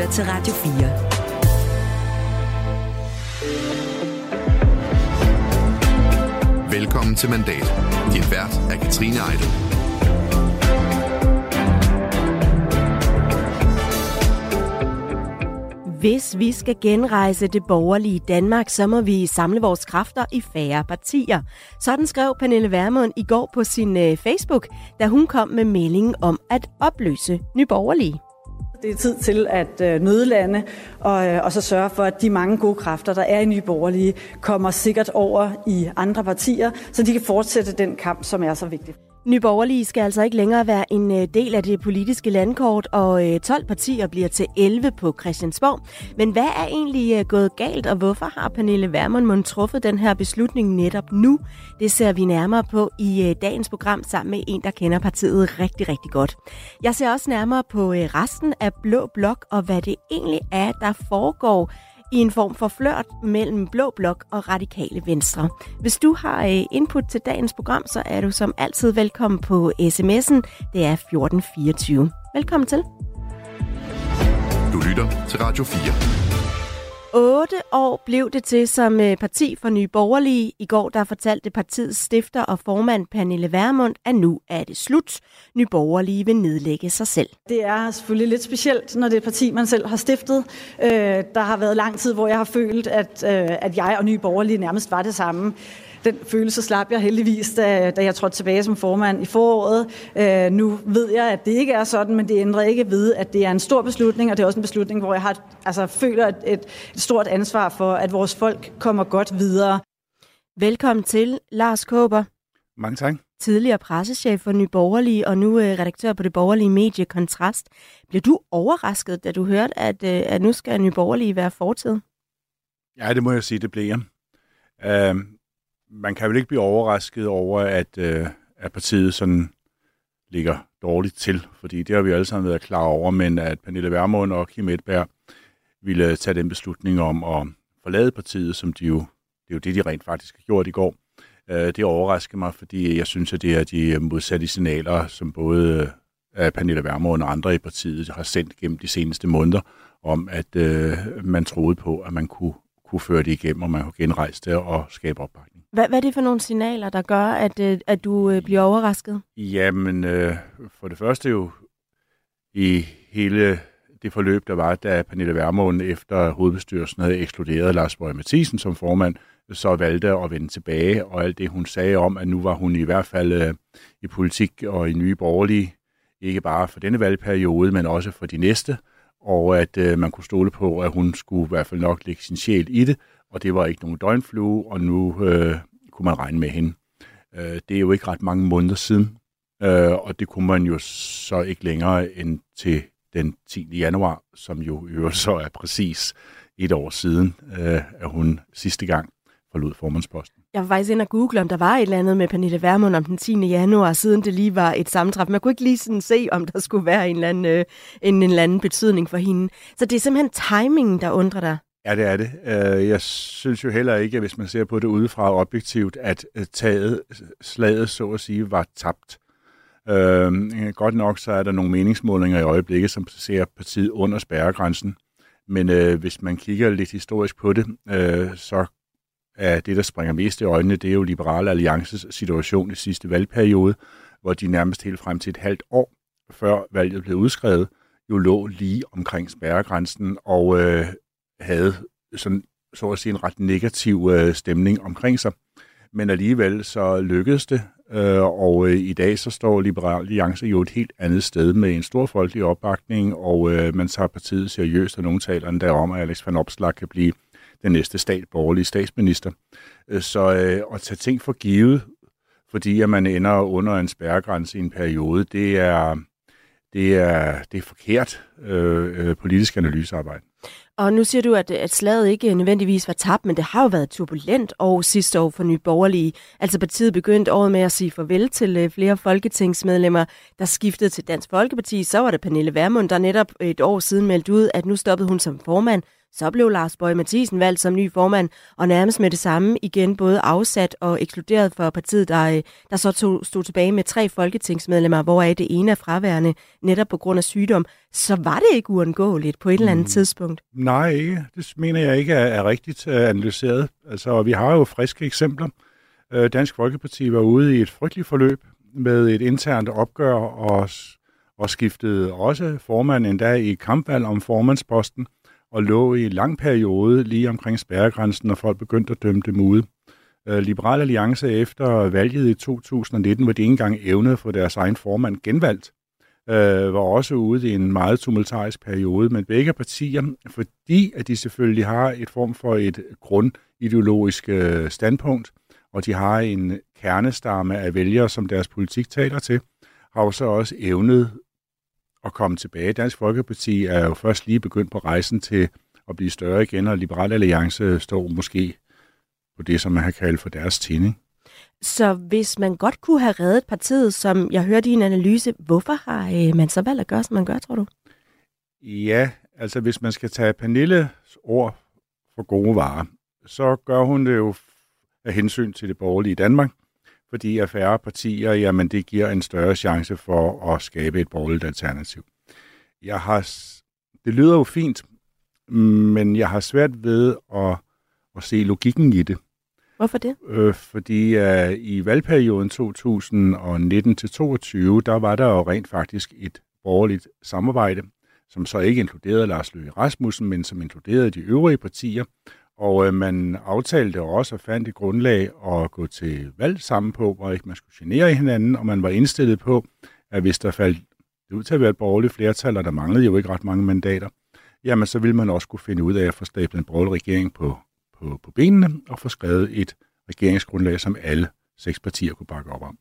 lytter til Radio 4. Velkommen til Mandat. Din vært er Katrine Eidel. Hvis vi skal genrejse det borgerlige Danmark, så må vi samle vores kræfter i færre partier. Sådan skrev Pernille Vermund i går på sin øh, Facebook, da hun kom med meldingen om at opløse Nyborgerlige. Det er tid til at øh, nødlande og, øh, og så sørge for, at de mange gode kræfter, der er i Nye Borgerlige, kommer sikkert over i andre partier, så de kan fortsætte den kamp, som er så vigtig. Nyborgerlige skal altså ikke længere være en øh, del af det politiske landkort, og øh, 12 partier bliver til 11 på Christiansborg. Men hvad er egentlig øh, gået galt, og hvorfor har Pernille Vermund truffet den her beslutning netop nu? Det ser vi nærmere på i dagens program sammen med en, der kender partiet rigtig, rigtig godt. Jeg ser også nærmere på resten af Blå Blok, og hvad det egentlig er, der foregår i en form for flørt mellem Blå Blok og Radikale Venstre. Hvis du har øh, input til dagens program, så er du som altid velkommen på sms'en. Det er 1424. Velkommen til. Du lytter til Radio 4. Otte år blev det til som øh, parti for Nye Borgerlige. I går der fortalte partiets stifter og formand Pernille Vermund, at nu er det slut. Nye Borgerlige vil nedlægge sig selv. Det er selvfølgelig lidt specielt, når det er et parti, man selv har stiftet. Øh, der har været lang tid, hvor jeg har følt, at, øh, at jeg og Nye Borgerlige nærmest var det samme den følelse slap jeg heldigvis, da, da jeg trådte tilbage som formand i foråret. Øh, nu ved jeg, at det ikke er sådan, men det ændrer ikke ved, at det er en stor beslutning, og det er også en beslutning, hvor jeg har, altså, føler et, et, et stort ansvar for, at vores folk kommer godt videre. Velkommen til, Lars Kåber. Mange tak. Tidligere pressechef for Nye Borgerlige, og nu øh, redaktør på det borgerlige medie Kontrast. Bliver du overrasket, da du hørte, at, øh, at nu skal Nye Borgerlige være fortid? Ja, det må jeg sige, det bliver jeg. Uh, man kan vel ikke blive overrasket over, at, øh, at partiet sådan ligger dårligt til, fordi det har vi alle sammen været klar over, men at Pernille Vermund og Kim Edberg ville tage den beslutning om at forlade partiet, som de jo, det er jo det, de rent faktisk har gjort i går. Øh, det overrasker mig, fordi jeg synes, at det er de modsatte signaler, som både øh, Pernille Vermund og andre i partiet har sendt gennem de seneste måneder, om at øh, man troede på, at man kunne, kunne føre det igennem, og man kunne genrejse det og skabe opbakning. Hvad, hvad er det for nogle signaler, der gør, at, øh, at du øh, bliver overrasket? Jamen, øh, for det første jo i hele det forløb, der var, da Pernille Vermund efter hovedbestyrelsen havde ekskluderet Lars Borg Mathisen som formand, så valgte at vende tilbage, og alt det, hun sagde om, at nu var hun i hvert fald øh, i politik og i nye borgerlige, ikke bare for denne valgperiode, men også for de næste, og at øh, man kunne stole på, at hun skulle i hvert fald nok lægge sin sjæl i det, og det var ikke nogen døgnflue, og nu øh, kunne man regne med hende. Øh, det er jo ikke ret mange måneder siden, øh, og det kunne man jo så ikke længere end til den 10. januar, som jo i øvrigt så er præcis et år siden, øh, at hun sidste gang forlod formandsposten. Jeg var faktisk inde og google, om der var et eller andet med Pernille Vermund om den 10. januar, siden det lige var et sammentræf. Man kunne ikke lige sådan se, om der skulle være en eller anden, øh, en, en eller anden betydning for hende. Så det er simpelthen timingen, der undrer dig. Ja, det er det. Øh, jeg synes jo heller ikke, hvis man ser på det udefra objektivt, at øh, taget, slaget, så at sige, var tabt. Øh, godt nok så er der nogle meningsmålinger i øjeblikket, som ser partiet under spærregrænsen. Men øh, hvis man kigger lidt historisk på det, øh, så af det, der springer mest i øjnene, det er jo Liberale Alliances situation i sidste valgperiode, hvor de nærmest helt frem til et halvt år før valget blev udskrevet, jo lå lige omkring spærregrænsen, og øh, havde sådan, så at sige, en ret negativ øh, stemning omkring sig. Men alligevel så lykkedes det, øh, og øh, i dag så står Liberal Alliance jo et helt andet sted med en stor folkelig opbakning, og øh, man tager partiet seriøst, og nogle taler endda om, at Alex van Opslag kan blive den næste stat, borgerlige statsminister. Øh, så øh, at tage ting for givet, fordi at man ender under en spærregrænse i en periode, det er, det er, det er forkert øh, øh, politisk analysearbejde. Og nu siger du, at, at slaget ikke nødvendigvis var tabt, men det har jo været turbulent år sidste år for Nye Borgerlige. Altså partiet begyndte året med at sige farvel til øh, flere folketingsmedlemmer, der skiftede til Dansk Folkeparti. Så var det Pernille Vermund, der netop et år siden meldte ud, at nu stoppede hun som formand. Så blev Lars Bøge Mathisen valgt som ny formand, og nærmest med det samme igen både afsat og ekskluderet for partiet, der, øh, der så tog, stod tilbage med tre folketingsmedlemmer, hvoraf det ene er fraværende netop på grund af sygdom. Så var det ikke uundgåeligt på et eller andet mm. tidspunkt? Nej, ikke. Det mener jeg ikke er, er rigtigt øh, analyseret. Altså, vi har jo friske eksempler. Øh, Dansk Folkeparti var ude i et frygteligt forløb med et internt opgør og, og skiftede også formand endda i kampvalg om formandsposten og lå i en lang periode lige omkring spærregrænsen, når folk begyndte at dømme dem ude. Øh, Liberal Alliance efter valget i 2019, hvor de ikke engang evnede for deres egen formand genvalgt, øh, var også ude i en meget tumultarisk periode, men begge partier, fordi at de selvfølgelig har et form for et grundideologisk øh, standpunkt, og de har en kernestamme af vælgere, som deres politik taler til, har jo så også evnet at komme tilbage. Dansk Folkeparti er jo først lige begyndt på rejsen til at blive større igen, og Liberale Alliance står måske på det, som man har kaldt for deres tænding. Så hvis man godt kunne have reddet partiet, som jeg hørte i en analyse, hvorfor har øh, man så valgt at gøre, som man gør, tror du? Ja, altså hvis man skal tage Pernilles ord for gode varer, så gør hun det jo af hensyn til det borgerlige Danmark, fordi at færre partier, jamen det giver en større chance for at skabe et borgerligt alternativ. Jeg har, det lyder jo fint, men jeg har svært ved at, at se logikken i det. Hvorfor det? Øh, fordi uh, i valgperioden 2019-22, der var der jo rent faktisk et borgerligt samarbejde, som så ikke inkluderede Lars Løkke Rasmussen, men som inkluderede de øvrige partier, og øh, man aftalte også og fandt et grundlag at gå til valg sammen på, hvor ikke man skulle genere hinanden, og man var indstillet på, at hvis der faldt ud til at være et borgerligt flertal, og der manglede jo ikke ret mange mandater, jamen så ville man også kunne finde ud af at få stablet en borgerlig regering på, på, på benene og få skrevet et regeringsgrundlag, som alle seks partier kunne bakke op om.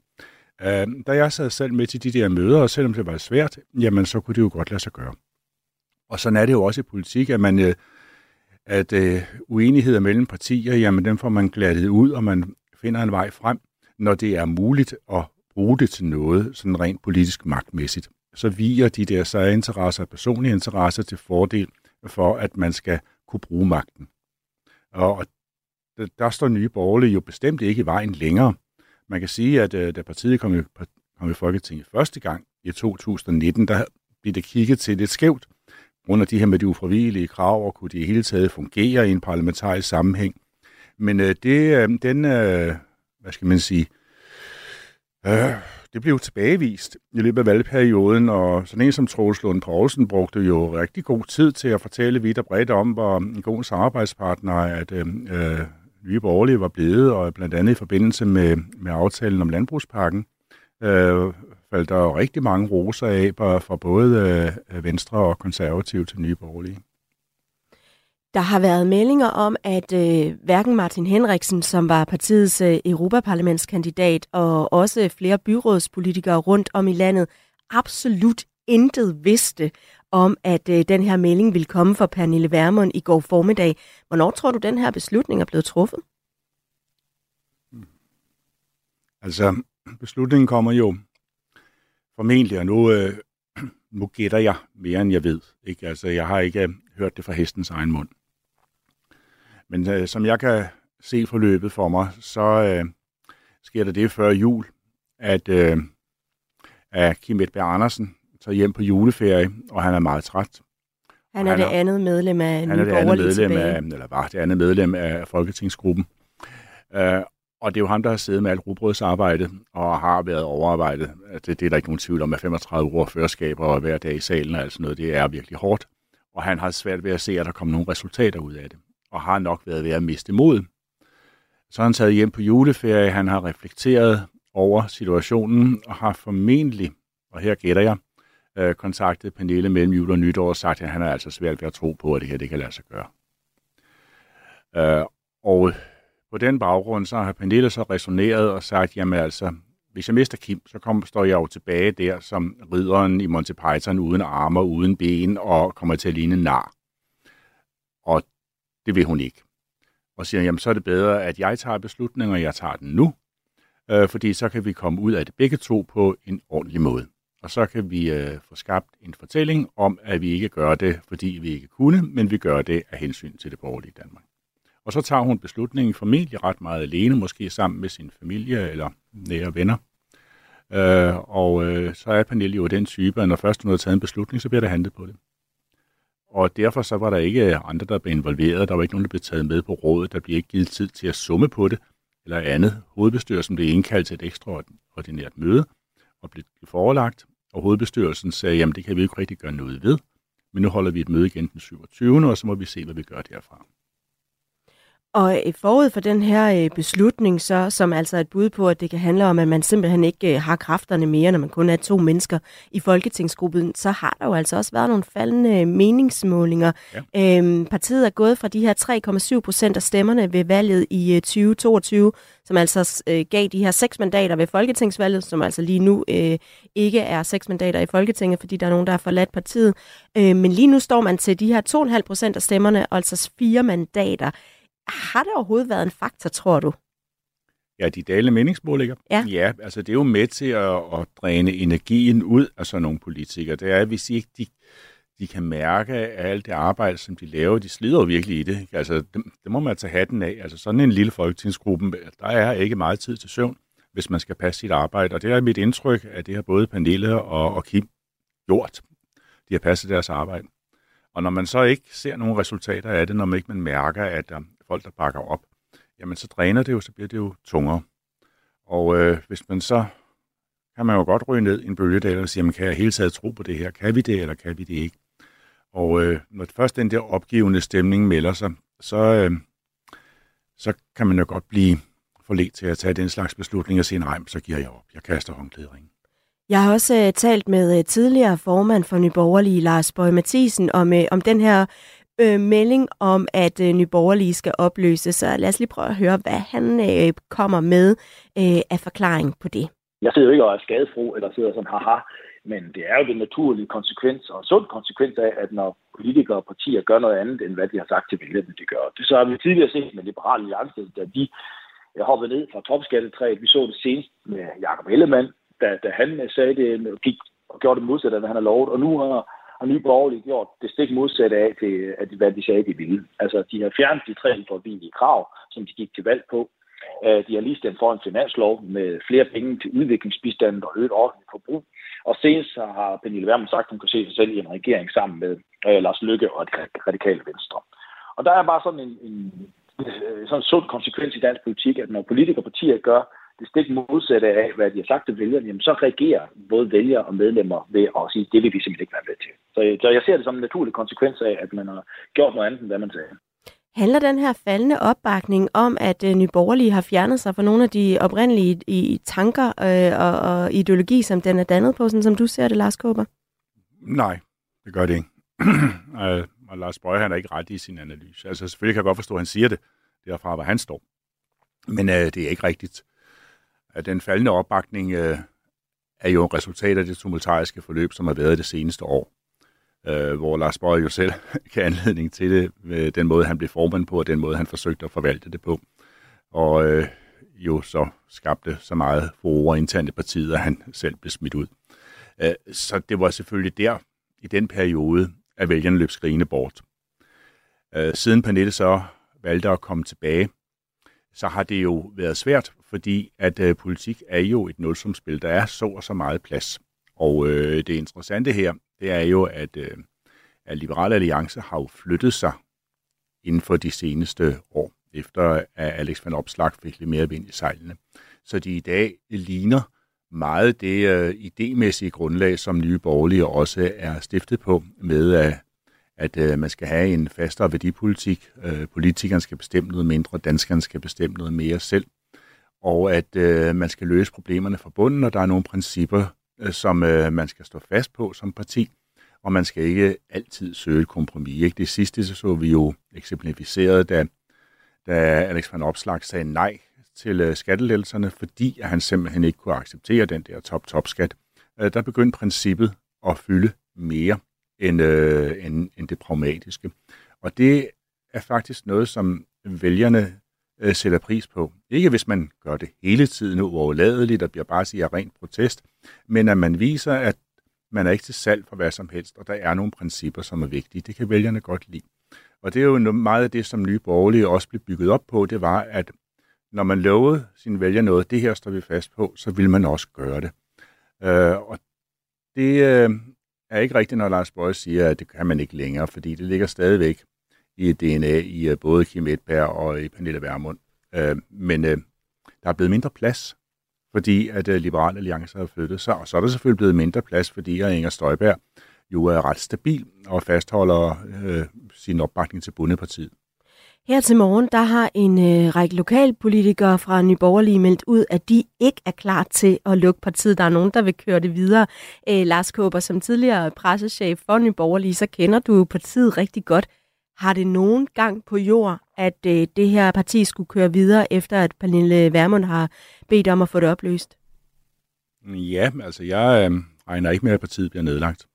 Øh, da jeg sad selv med til de der møder, og selvom det var svært, jamen så kunne det jo godt lade sig gøre. Og sådan er det jo også i politik, at man... Øh, at øh, uenigheder mellem partier, jamen dem får man glattet ud, og man finder en vej frem, når det er muligt at bruge det til noget, sådan rent politisk magtmæssigt. Så viger de der særinteresser og personlige interesser til fordel for, at man skal kunne bruge magten. Og der står nye borgerlige jo bestemt ikke i vejen længere. Man kan sige, at øh, da partiet kom i, kom i Folketinget første gang i 2019, der blev det kigget til lidt skævt, grund af de her med de ufravigelige krav, og kunne de i hele taget fungere i en parlamentarisk sammenhæng. Men øh, det, øh, den, øh, hvad skal man sige, øh, det blev tilbagevist i løbet af valgperioden, og sådan en som Troels Lund Poulsen brugte jo rigtig god tid til at fortælle vidt og bredt om, hvor en god samarbejdspartner, at øh, øh, Nye Borgerlige var blevet, og blandt andet i forbindelse med, med aftalen om landbrugspakken, øh, faldt der jo rigtig mange roser af fra både øh, Venstre og Konservative til Nye Borgerlige. Der har været meldinger om, at øh, hverken Martin Henriksen, som var partiets øh, europaparlamentskandidat, og også flere byrådspolitikere rundt om i landet, absolut intet vidste om, at øh, den her melding ville komme fra Pernille Vermund i går formiddag. Hvornår tror du, den her beslutning er blevet truffet? Altså, beslutningen kommer jo formentlig, og nu, øh, nu gætter jeg mere, end jeg ved. Ikke? Altså, jeg har ikke øh, hørt det fra hestens egen mund. Men øh, som jeg kan se forløbet for mig, så øh, sker der det før jul, at, øh, at Kim Edberg Andersen tager hjem på juleferie, og han er meget træt. Han er, han er det andet medlem af Han er det andet medlem af, eller var det andet medlem af Folketingsgruppen. Uh, og det er jo ham, der har siddet med alt rugbrødsarbejde og har været overarbejdet. Altså, det, det er der ikke nogen tvivl om, at 35 år førskaber og hver dag i salen og alt sådan noget, det er virkelig hårdt. Og han har svært ved at se, at der kommer nogle resultater ud af det. Og har nok været ved at miste mod. Så han taget hjem på juleferie, han har reflekteret over situationen og har formentlig, og her gætter jeg, øh, kontaktet Pernille mellem jul og nytår og sagt, at han er altså svært ved at tro på, at det her det kan lade sig gøre. Øh, og på den baggrund, så har Pernille så resoneret og sagt, jamen altså, hvis jeg mister Kim, så kommer, står jeg jo tilbage der som ridderen i Monty Python uden arme og uden ben og kommer til at ligne nar. Og det vil hun ikke. Og siger, jamen så er det bedre, at jeg tager beslutningen, og jeg tager den nu, øh, fordi så kan vi komme ud af det begge to på en ordentlig måde. og så kan vi øh, få skabt en fortælling om, at vi ikke gør det, fordi vi ikke kunne, men vi gør det af hensyn til det borgerlige Danmark. Og så tager hun beslutningen formentlig ret meget alene, måske sammen med sin familie eller nære venner. Øh, og øh, så er Pernille jo den type, at når først hun har taget en beslutning, så bliver der handlet på det. Og derfor så var der ikke andre, der blev involveret. Der var ikke nogen, der blev taget med på rådet. Der blev ikke givet tid til at summe på det eller andet. Hovedbestyrelsen blev indkaldt til et ekstraordinært møde og blev forelagt. Og hovedbestyrelsen sagde, jamen det kan vi ikke rigtig gøre noget ved. Men nu holder vi et møde igen den 27. og så må vi se, hvad vi gør derfra. Og øh, forud for den her øh, beslutning, så, som altså er et bud på, at det kan handle om, at man simpelthen ikke øh, har kræfterne mere, når man kun er to mennesker i folketingsgruppen, så har der jo altså også været nogle faldende meningsmålinger. Ja. Øhm, partiet er gået fra de her 3,7 procent af stemmerne ved valget i 2022, som altså øh, gav de her seks mandater ved folketingsvalget, som altså lige nu øh, ikke er seks mandater i Folketinget, fordi der er nogen, der har forladt partiet. Øh, men lige nu står man til de her 2,5 procent af stemmerne, altså fire mandater. Har det overhovedet været en faktor, tror du? Ja, de dalende meningsmålinger. Ja. ja, altså det er jo med til at, at dræne energien ud af sådan nogle politikere. Det er, hvis ikke de, de kan mærke af alt det arbejde, som de laver. De slider jo virkelig i det. Altså, det, det må man tage hatten af. Altså sådan en lille folketingsgruppe, der er ikke meget tid til søvn, hvis man skal passe sit arbejde. Og det er mit indtryk, at det har både Pernille og, og Kim gjort. De har passet deres arbejde. Og når man så ikke ser nogle resultater af det, når man ikke man mærker, at folk, der bakker op, jamen så dræner det jo, så bliver det jo tungere. Og øh, hvis man så, kan man jo godt ryge ned i en bølgedal og sige, jamen kan jeg hele taget tro på det her? Kan vi det, eller kan vi det ikke? Og øh, når først den der opgivende stemning melder sig, så, øh, så kan man jo godt blive forledt til at tage den slags beslutning og sige, nej, så giver jeg op. Jeg kaster håndklædet Jeg har også uh, talt med uh, tidligere formand for Nyborgerlige, Lars Bøge Mathisen, om, uh, om den her øh, melding om, at øh, Nyborgerlige skal opløses. Så lad os lige prøve at høre, hvad han øh, kommer med øh, af forklaring på det. Jeg sidder jo ikke og er skadefro, eller sidder sådan, haha, men det er jo den naturlige konsekvens og sund konsekvens af, at når politikere og partier gør noget andet, end hvad de har sagt til vælgerne, de gør. Det så har vi tidligere set med Liberale Alliance, da de øh, hoppede ned fra topskattetræet. Vi så det senest med Jakob Ellemann, da, da han øh, sagde det, gik og gjorde det modsatte af, hvad han har lovet. Og nu har har Nye Borgerlige gjort det stik modsatte af, til, at, hvad de sagde, de ville. Altså, de har fjernet de tre forbilige krav, som de gik til valg på. Øh, de har lige stemt for en finanslov med flere penge til udviklingsbistand og øget offentligt forbrug. Og senest har Pernille Wermund sagt, at hun kan se sig selv i en regering sammen med øh, Lars Lykke og det radikale venstre. Og der er bare sådan en, en øh, sådan en sund konsekvens i dansk politik, at når politikere partier gør det stik modsatte af, hvad de har sagt til vælgerne, jamen så reagerer både vælgere og medlemmer ved at sige, det vil vi simpelthen ikke være med til. Så, så jeg ser det som en naturlig konsekvens af, at man har gjort noget andet, end hvad man sagde. Handler den her faldende opbakning om, at øh, Nye Borgerlige har fjernet sig fra nogle af de oprindelige i, tanker øh, og, og ideologi, som den er dannet på, sådan som du ser det, Lars Kåber? Nej, det gør det ikke. Øh, og Lars Bøge, han er ikke ret i sin analyse. Altså selvfølgelig kan jeg godt forstå, at han siger det, derfra, hvor han står. Men øh, det er ikke rigtigt at den faldende opbakning øh, er jo et resultat af det tumultariske forløb, som har været det seneste år. Øh, hvor Lars Bøge jo selv kan anledning til det, med den måde, han blev formand på, og den måde, han forsøgte at forvalte det på. Og øh, jo så skabte så meget forår internt i partiet, at han selv blev smidt ud. Øh, så det var selvfølgelig der, i den periode, at vælgerne løb skrigende bort. Øh, siden Pernille så valgte at komme tilbage, så har det jo været svært, fordi at øh, politik er jo et nulsumspil. Der er så og så meget plads. Og øh, det interessante her, det er jo, at, øh, at Liberale Alliance har jo flyttet sig inden for de seneste år, efter at Alex van Opslag fik lidt mere vind i sejlene. Så de i dag ligner meget det øh, idémæssige grundlag, som Nye Borgerlige også er stiftet på, med at at øh, man skal have en fastere værdipolitik. Øh, politikerne skal bestemme noget mindre, danskerne skal bestemme noget mere selv, og at øh, man skal løse problemerne fra bunden, og der er nogle principper, øh, som øh, man skal stå fast på som parti, og man skal ikke altid søge et kompromis. Ikke? Det sidste så, så vi jo eksemplificeret, da, da Alex van Opslag sagde nej til øh, skattelettelserne, fordi at han simpelthen ikke kunne acceptere den der top-top-skat. Øh, der begyndte princippet at fylde mere end, øh, end, end det pragmatiske. Og det er faktisk noget, som vælgerne øh, sætter pris på. Ikke hvis man gør det hele tiden uoverladeligt og bliver bare siger rent protest, men at man viser, at man er ikke til salg for hvad som helst, og der er nogle principper, som er vigtige. Det kan vælgerne godt lide. Og det er jo meget af det, som Nye Borgerlige også blev bygget op på, det var, at når man lovede sine vælger noget, det her står vi fast på, så vil man også gøre det. Øh, og det øh, er ikke rigtigt, når Lars Bøge siger, at det kan man ikke længere, fordi det ligger stadigvæk i DNA i øh, både Kim Edberg og i Pernille Vermund. Øh, men øh, der er blevet mindre plads, fordi at Liberal Alliance har flyttet sig, og så er der selvfølgelig blevet mindre plads, fordi Inger Støjberg jo er ret stabil og fastholder øh, sin opbakning til bundepartiet. Her til morgen, der har en øh, række lokalpolitikere fra Nyborgerlige meldt ud, at de ikke er klar til at lukke partiet. Der er nogen, der vil køre det videre. Æ, Lars Kåber, som tidligere pressechef for Nyborgerlige, så kender du partiet rigtig godt. Har det nogen gang på jord, at øh, det her parti skulle køre videre, efter at Pernille Vermund har bedt om at få det opløst? Ja, altså jeg øh, regner ikke med, at partiet bliver nedlagt.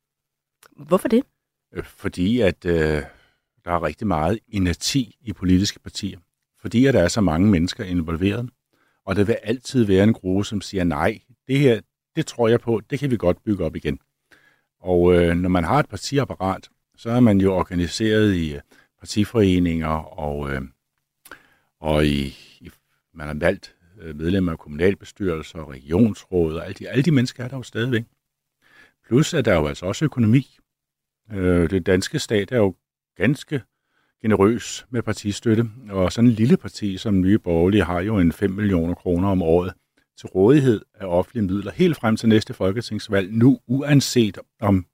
Hvorfor det? Øh, fordi at øh, der er rigtig meget inerti i politiske partier. Fordi at der er så mange mennesker involveret. Og der vil altid være en gruppe, som siger, nej, det her, det tror jeg på, det kan vi godt bygge op igen. Og øh, når man har et partiapparat, så er man jo organiseret i øh, partiforeninger, og, øh, og i, i, man har valgt øh, medlemmer af kommunalbestyrelser og regionsråd, og alle de, alle de mennesker er der jo stadigvæk. Plus at der jo altså også økonomi. Øh, det danske stat er jo ganske generøs med partistøtte, og sådan en lille parti som Nye Borgerlige har jo en 5 millioner kroner om året til rådighed af offentlige midler helt frem til næste folketingsvalg, nu uanset om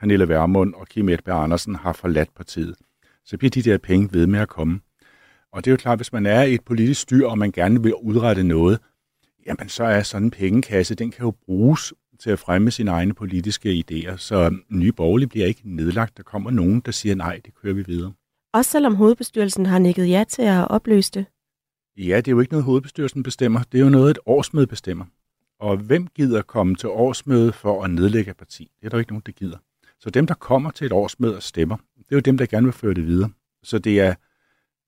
Pernille Vermund og Kim Edberg Andersen har forladt partiet. Så bliver de der penge ved med at komme. Og det er jo klart, hvis man er i et politisk styr, og man gerne vil udrette noget, jamen så er sådan en pengekasse, den kan jo bruges til at fremme sine egne politiske idéer. Så Nye Borgerlige bliver ikke nedlagt. Der kommer nogen, der siger, nej, det kører vi videre. Også selvom hovedbestyrelsen har nikket ja til at opløse det? Ja, det er jo ikke noget, hovedbestyrelsen bestemmer. Det er jo noget, et årsmøde bestemmer. Og hvem gider komme til årsmøde for at nedlægge et parti? Det er der ikke nogen, der gider. Så dem, der kommer til et årsmøde og stemmer, det er jo dem, der gerne vil føre det videre. Så det er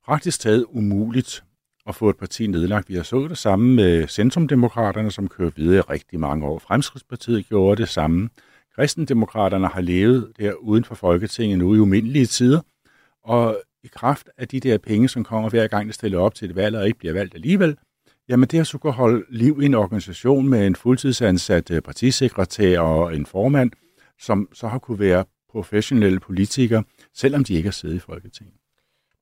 praktisk taget umuligt at få et parti nedlagt. Vi har så det samme med Centrumdemokraterne, som kører videre i rigtig mange år. Fremskridspartiet gjorde det samme. Kristendemokraterne har levet der uden for Folketinget nu i umindelige tider, og i kraft af de der penge, som kommer hver gang, de stiller op til et valg og ikke bliver valgt alligevel, jamen det har så kunne holde liv i en organisation med en fuldtidsansat øh, partisekretær og en formand, som så har kunne være professionelle politikere, selvom de ikke har siddet i Folketinget.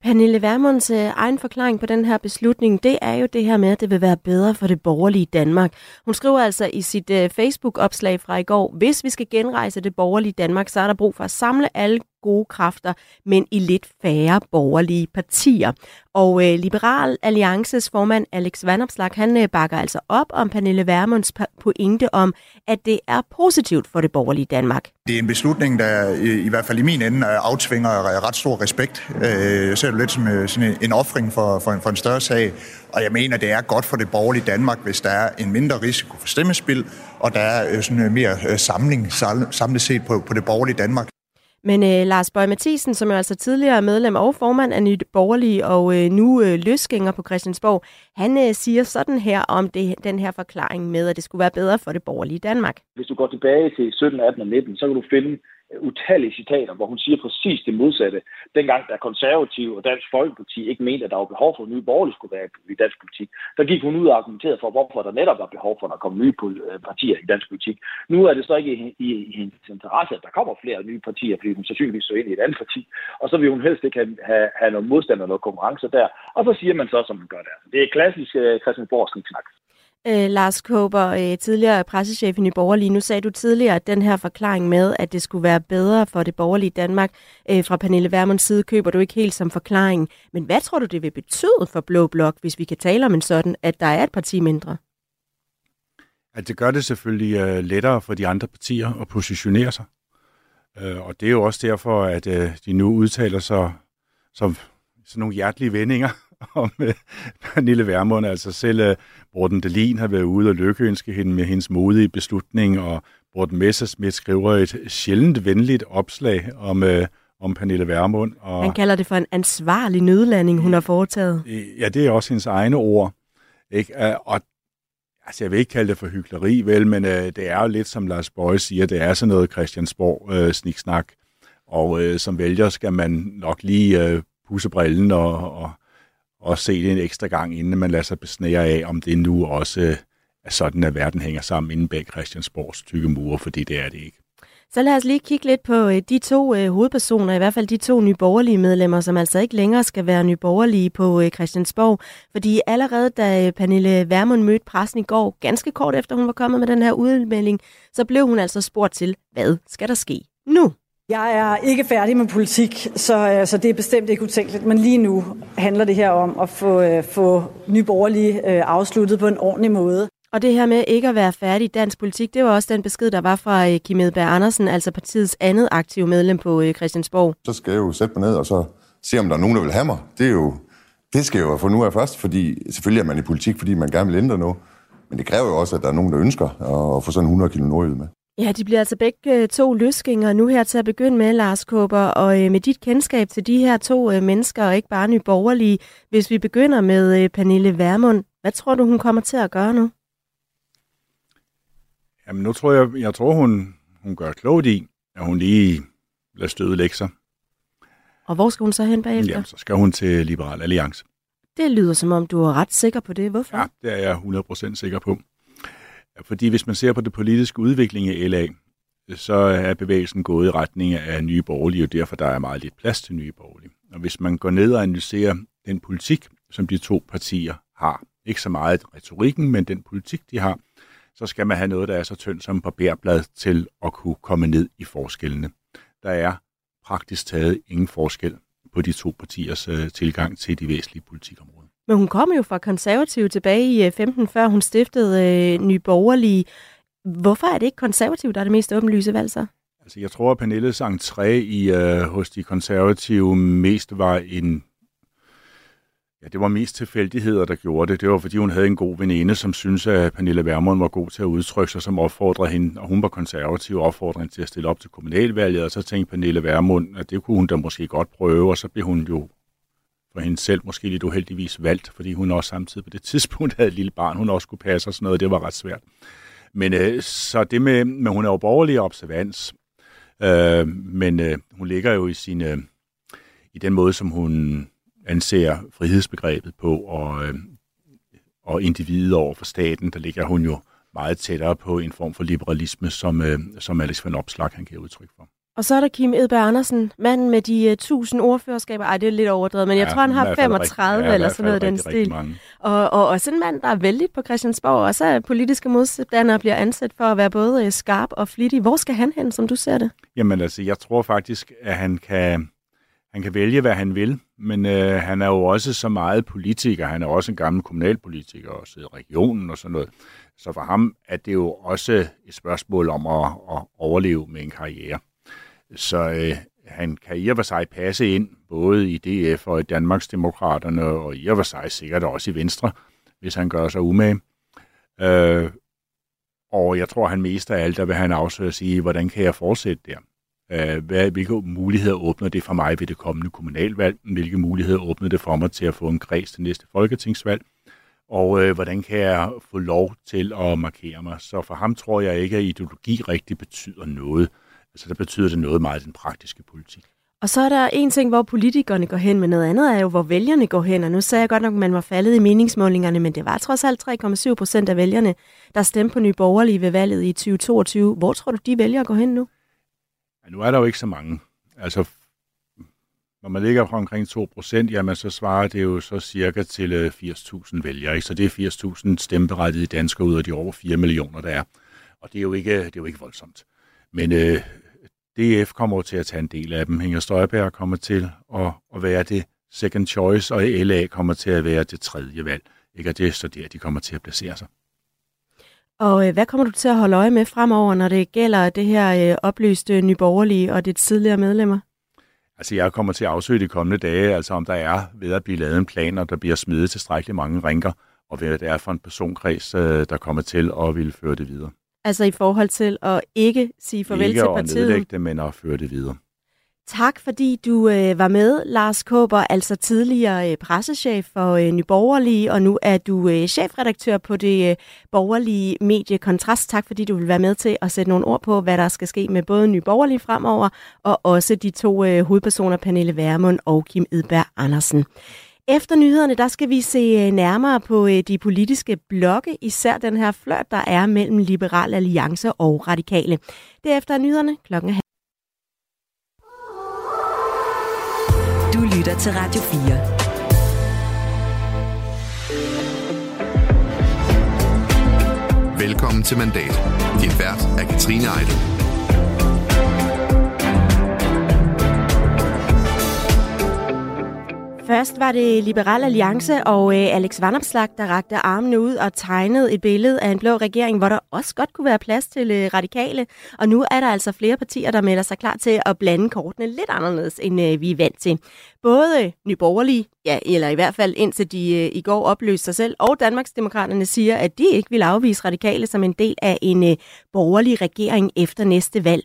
Pernille Vermunds øh, egen forklaring på den her beslutning, det er jo det her med, at det vil være bedre for det borgerlige Danmark. Hun skriver altså i sit øh, Facebook-opslag fra i går, hvis vi skal genrejse det borgerlige Danmark, så er der brug for at samle alle gode kræfter, men i lidt færre borgerlige partier. Og øh, Liberal Alliances formand Alex Vanopslag, han øh, bakker altså op om Pernille Vermunds pointe om, at det er positivt for det borgerlige Danmark. Det er en beslutning, der i, i hvert fald i min ende øh, aftvinger øh, ret stor respekt. Øh, jeg ser det lidt som øh, sådan en offring for, for, en, for en større sag. Og jeg mener, det er godt for det borgerlige Danmark, hvis der er en mindre risiko for stemmespil, og der er øh, sådan mere samling samlet set på, på det borgerlige Danmark. Men øh, Lars Bøge Mathisen, som er altså tidligere medlem og formand af Nyt Borgerlige og øh, nu øh, løsgænger på Christiansborg, han øh, siger sådan her om det, den her forklaring med, at det skulle være bedre for det borgerlige Danmark. Hvis du går tilbage til 17, 18 og 19, så kan du finde utallige citater, hvor hun siger præcis det modsatte. Dengang der konservative og Dansk Folkeparti ikke mente, at der var behov for, at nye borgerlige skulle være i dansk politik, der gik hun ud og argumenterede for, hvorfor der netop var behov for, at der kom nye øh, partier i dansk politik. Nu er det så ikke i, i, i hendes interesse, at der kommer flere nye partier, fordi hun sandsynligvis så ind i et andet parti, og så vil hun helst ikke have, have, have noget modstand og noget konkurrence der, og så siger man så, som man gør der. Det er klassisk øh, uh, Christiansborgs snak. Øh, Lars Kåber, øh, tidligere pressechef i Nye Borgerlige, nu sagde du tidligere, at den her forklaring med, at det skulle være bedre for det borgerlige Danmark øh, fra Pernille Vermunds side, køber du ikke helt som forklaring. Men hvad tror du, det vil betyde for Blå Blok, hvis vi kan tale om en sådan, at der er et parti mindre? At det gør det selvfølgelig uh, lettere for de andre partier at positionere sig. Uh, og det er jo også derfor, at uh, de nu udtaler sig som sådan nogle hjertelige vendinger om uh, Pernille Vermund. Altså selv uh, Morten Delin har været ude og lykkeønske hende med hendes modige beslutning, og Morten Messersmith skriver et sjældent venligt opslag om, uh, om Pernille Vermund. Og, Han kalder det for en ansvarlig nødlanding, hun har foretaget. Ja, det er også hendes egne ord. Ikke? Og Altså, jeg vil ikke kalde det for hyggeleri, vel, men øh, det er jo lidt, som Lars Bøje siger, det er sådan noget Christiansborg øh, sniksnak. Og øh, som vælger skal man nok lige øh, pusse brillen og, og, og se det en ekstra gang, inden man lader sig besnære af, om det nu også øh, er sådan, at verden hænger sammen inden bag Christiansborgs tykke mure, fordi det er det ikke. Så lad os lige kigge lidt på øh, de to øh, hovedpersoner, i hvert fald de to nyborgerlige medlemmer, som altså ikke længere skal være nyborgerlige på øh, Christiansborg. Fordi allerede da øh, Pernille Vermund mødte pressen i går, ganske kort efter hun var kommet med den her udmelding, så blev hun altså spurgt til, hvad skal der ske nu? Jeg er ikke færdig med politik, så, så det er bestemt ikke utænkeligt. Men lige nu handler det her om at få, få nyborgerlige afsluttet på en ordentlig måde. Og det her med ikke at være færdig i dansk politik, det var også den besked, der var fra øh, Kim Edberg Andersen, altså partiets andet aktive medlem på øh, Christiansborg. Så skal jeg jo sætte mig ned og så se, om der er nogen, der vil have mig. Det, er jo, det skal jeg jo få nu af først, fordi selvfølgelig er man i politik, fordi man gerne vil ændre noget. Men det kræver jo også, at der er nogen, der ønsker at få sådan 100 kilo nordjyd med. Ja, de bliver altså begge øh, to løsgængere nu her til at begynde med, Lars Kåber. Og med dit kendskab til de her to mennesker, og ikke bare nyborgerlige, hvis vi begynder med Pernille Vermund, hvad tror du, hun kommer til at gøre nu? Jamen nu tror jeg, jeg tror hun, hun gør klogt i, at hun lige lader støde lægge sig. Og hvor skal hun så hen bagefter? Jamen, så skal hun til Liberal Alliance. Det lyder som om, du er ret sikker på det. Hvorfor? Ja, det er jeg 100% sikker på. Fordi hvis man ser på det politiske udvikling i LA, så er bevægelsen gået i retning af nye borgerlige, og derfor der er meget lidt plads til nye borgerlige. Og hvis man går ned og analyserer den politik, som de to partier har, ikke så meget retorikken, men den politik, de har, så skal man have noget, der er så tyndt som papirblad til at kunne komme ned i forskellene. Der er praktisk taget ingen forskel på de to partiers øh, tilgang til de væsentlige politikområder. Men hun kom jo fra konservativ tilbage i øh, 15, før hun stiftede øh, Nye Borgerlige. Hvorfor er det ikke konservativ, der er det mest åbenlyse valg så? Altså, jeg tror, at Pernilles entré i, øh, hos de konservative mest var en Ja, det var mest tilfældigheder, der gjorde det. Det var, fordi hun havde en god veninde, som syntes, at Pernille Vermund var god til at udtrykke sig, som opfordrede hende, og hun var konservativ og opfordrede hende til at stille op til kommunalvalget, og så tænkte Pernille Vermund, at det kunne hun da måske godt prøve, og så blev hun jo for hende selv måske lidt uheldigvis valgt, fordi hun også samtidig på det tidspunkt havde et lille barn, hun også skulle passe og sådan noget, det var ret svært. Men øh, så det med, med, hun er jo borgerlig observans, øh, men øh, hun ligger jo i sin, øh, i den måde, som hun anser frihedsbegrebet på, og, øh, og individet over for staten, der ligger hun jo meget tættere på en form for liberalisme, som, øh, som Alex van Opslag han giver udtryk for. Og så er der Kim Edberg Andersen, manden med de uh, 1000 ordførerskaber. Ej, det er lidt overdrevet, men ja, jeg tror, han har 35 rigtig, eller sådan noget den stil. Og, og også en mand, der er vældig på Christiansborg, og så politiske modstandere bliver ansat for at være både uh, skarp og flittig. Hvor skal han hen, som du ser det? Jamen altså, jeg tror faktisk, at han kan, han kan vælge, hvad han vil, men øh, han er jo også så meget politiker. Han er også en gammel kommunalpolitiker og sidder i regionen og sådan noget. Så for ham er det jo også et spørgsmål om at, at overleve med en karriere. Så øh, han kan i og for sig passe ind, både i DF og i Danmarksdemokraterne, og i og for sig sikkert også i Venstre, hvis han gør sig umage. Øh, og jeg tror, han mest af alt, der vil han afsøge at sige, hvordan kan jeg fortsætte der? Øh, hvad, hvilke muligheder åbner det for mig ved det kommende kommunalvalg? Hvilke muligheder åbner det for mig til at få en kreds til næste folketingsvalg? Og øh, hvordan kan jeg få lov til at markere mig? Så for ham tror jeg ikke, at ideologi rigtig betyder noget. Altså der betyder det noget meget i den praktiske politik. Og så er der en ting, hvor politikerne går hen, men noget andet er jo, hvor vælgerne går hen. Og nu sagde jeg godt nok, at man var faldet i meningsmålingerne, men det var trods alt 3,7 procent af vælgerne, der stemte på Nye Borgerlige ved valget i 2022. Hvor tror du, de vælger at gå hen nu? Ja, nu er der jo ikke så mange. Altså, når man ligger omkring 2 procent, jamen så svarer det jo så cirka til 80.000 øh, vælgere. Ikke? Så det er 80.000 stemmeberettigede danskere ud af de over 4 millioner, der er. Og det er jo ikke, det er jo ikke voldsomt. Men øh, DF kommer til at tage en del af dem. Inger Støjberg kommer til at, at være det second choice, og LA kommer til at være det tredje valg. Ikke? Og det er så der, de kommer til at placere sig. Og øh, hvad kommer du til at holde øje med fremover, når det gælder det her øh, oplyste nyborgerlige og det tidligere medlemmer? Altså, jeg kommer til at afsøge de kommende dage, altså om der er ved at blive lavet en plan, og der bliver smidt tilstrækkeligt mange rinker, og hvad det er for en personkreds, øh, der kommer til at ville føre det videre. Altså i forhold til at ikke sige farvel ikke til partiet? Ikke at nedlægge det, men at føre det videre. Tak fordi du øh, var med, Lars Kåber, altså tidligere øh, pressechef for øh, Nyborgerlige, og nu er du øh, chefredaktør på det øh, borgerlige medie Kontrast. Tak fordi du vil være med til at sætte nogle ord på, hvad der skal ske med både Nyborgerlige fremover, og også de to øh, hovedpersoner, Pernille Værmund og Kim Edberg Andersen. Efter nyhederne, der skal vi se øh, nærmere på øh, de politiske blokke, især den her flørt, der er mellem Liberal Alliance og Radikale. Derefter er nyhederne klokken halv. Du lytter til Radio 4. Velkommen til Mandat. Din vært er Katrine Eidel. Først var det Liberal Alliance og øh, Alex Vanopslag, der rakte armene ud og tegnede et billede af en blå regering, hvor der også godt kunne være plads til øh, radikale. Og nu er der altså flere partier, der melder sig klar til at blande kortene lidt anderledes, end øh, vi er vant til. Både Nyborgerlige, ja, eller i hvert fald indtil de øh, i går opløste sig selv, og Danmarksdemokraterne siger, at de ikke vil afvise radikale som en del af en øh, borgerlig regering efter næste valg.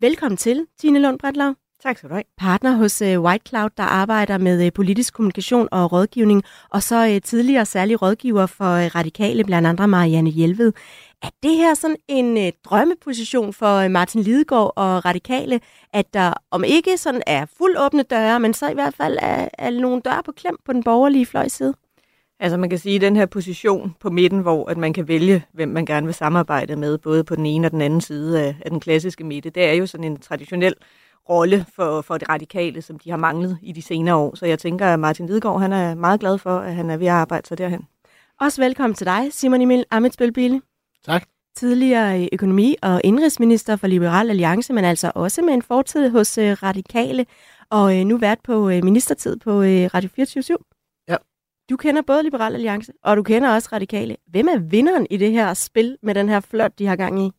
Velkommen til, Tine Lund Bretlau. Tak skal du have. Partner hos øh, uh, White Cloud, der arbejder med øh, politisk kommunikation og rådgivning, og så øh, tidligere særlig rådgiver for radikale, blandt andre Marianne Hjelved. Er det her sådan en drømmeposition for Martin Lidegaard og radikale, at der om ikke sådan er fuld åbne døre, men så i hvert fald er, er nogle døre på klem på den borgerlige fløjside? Altså man kan sige, at den her position på midten, hvor at man kan vælge, hvem man gerne vil samarbejde med, både på den ene og den anden side af, af den klassiske midte, det er jo sådan en traditionel rolle for, for det radikale, som de har manglet i de senere år. Så jeg tænker, at Martin Lidegaard han er meget glad for, at han er ved at arbejde sig derhen. Også velkommen til dig, Simon Emil Amitsbøl Tak. Tidligere økonomi- og indrigsminister for Liberal Alliance, men altså også med en fortid hos uh, Radikale, og uh, nu vært på uh, ministertid på Radio 24 Ja. Du kender både Liberal Alliance, og du kender også Radikale. Hvem er vinderen i det her spil med den her flot, de har gang i?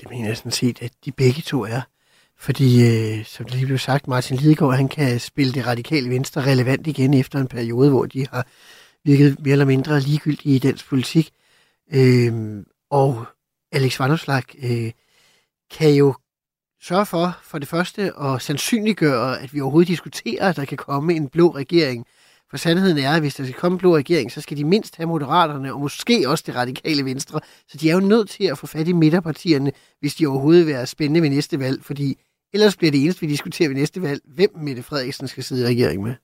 Det mener jeg sådan set, at de begge to er. Fordi, øh, som det lige blev sagt, Martin Lidegaard, han kan spille det radikale venstre relevant igen efter en periode, hvor de har virket mere eller mindre ligegyldige i dansk politik. Øh, og Alex Vandopslag øh, kan jo sørge for, for det første, at sandsynliggøre, at vi overhovedet diskuterer, at der kan komme en blå regering. For sandheden er, at hvis der skal komme en blå regering, så skal de mindst have moderaterne, og måske også det radikale venstre. Så de er jo nødt til at få fat i midterpartierne, hvis de overhovedet vil være spændende ved næste valg, fordi Ellers bliver det eneste, vi diskuterer ved næste valg, hvem Mette Frederiksen skal sidde i regering med.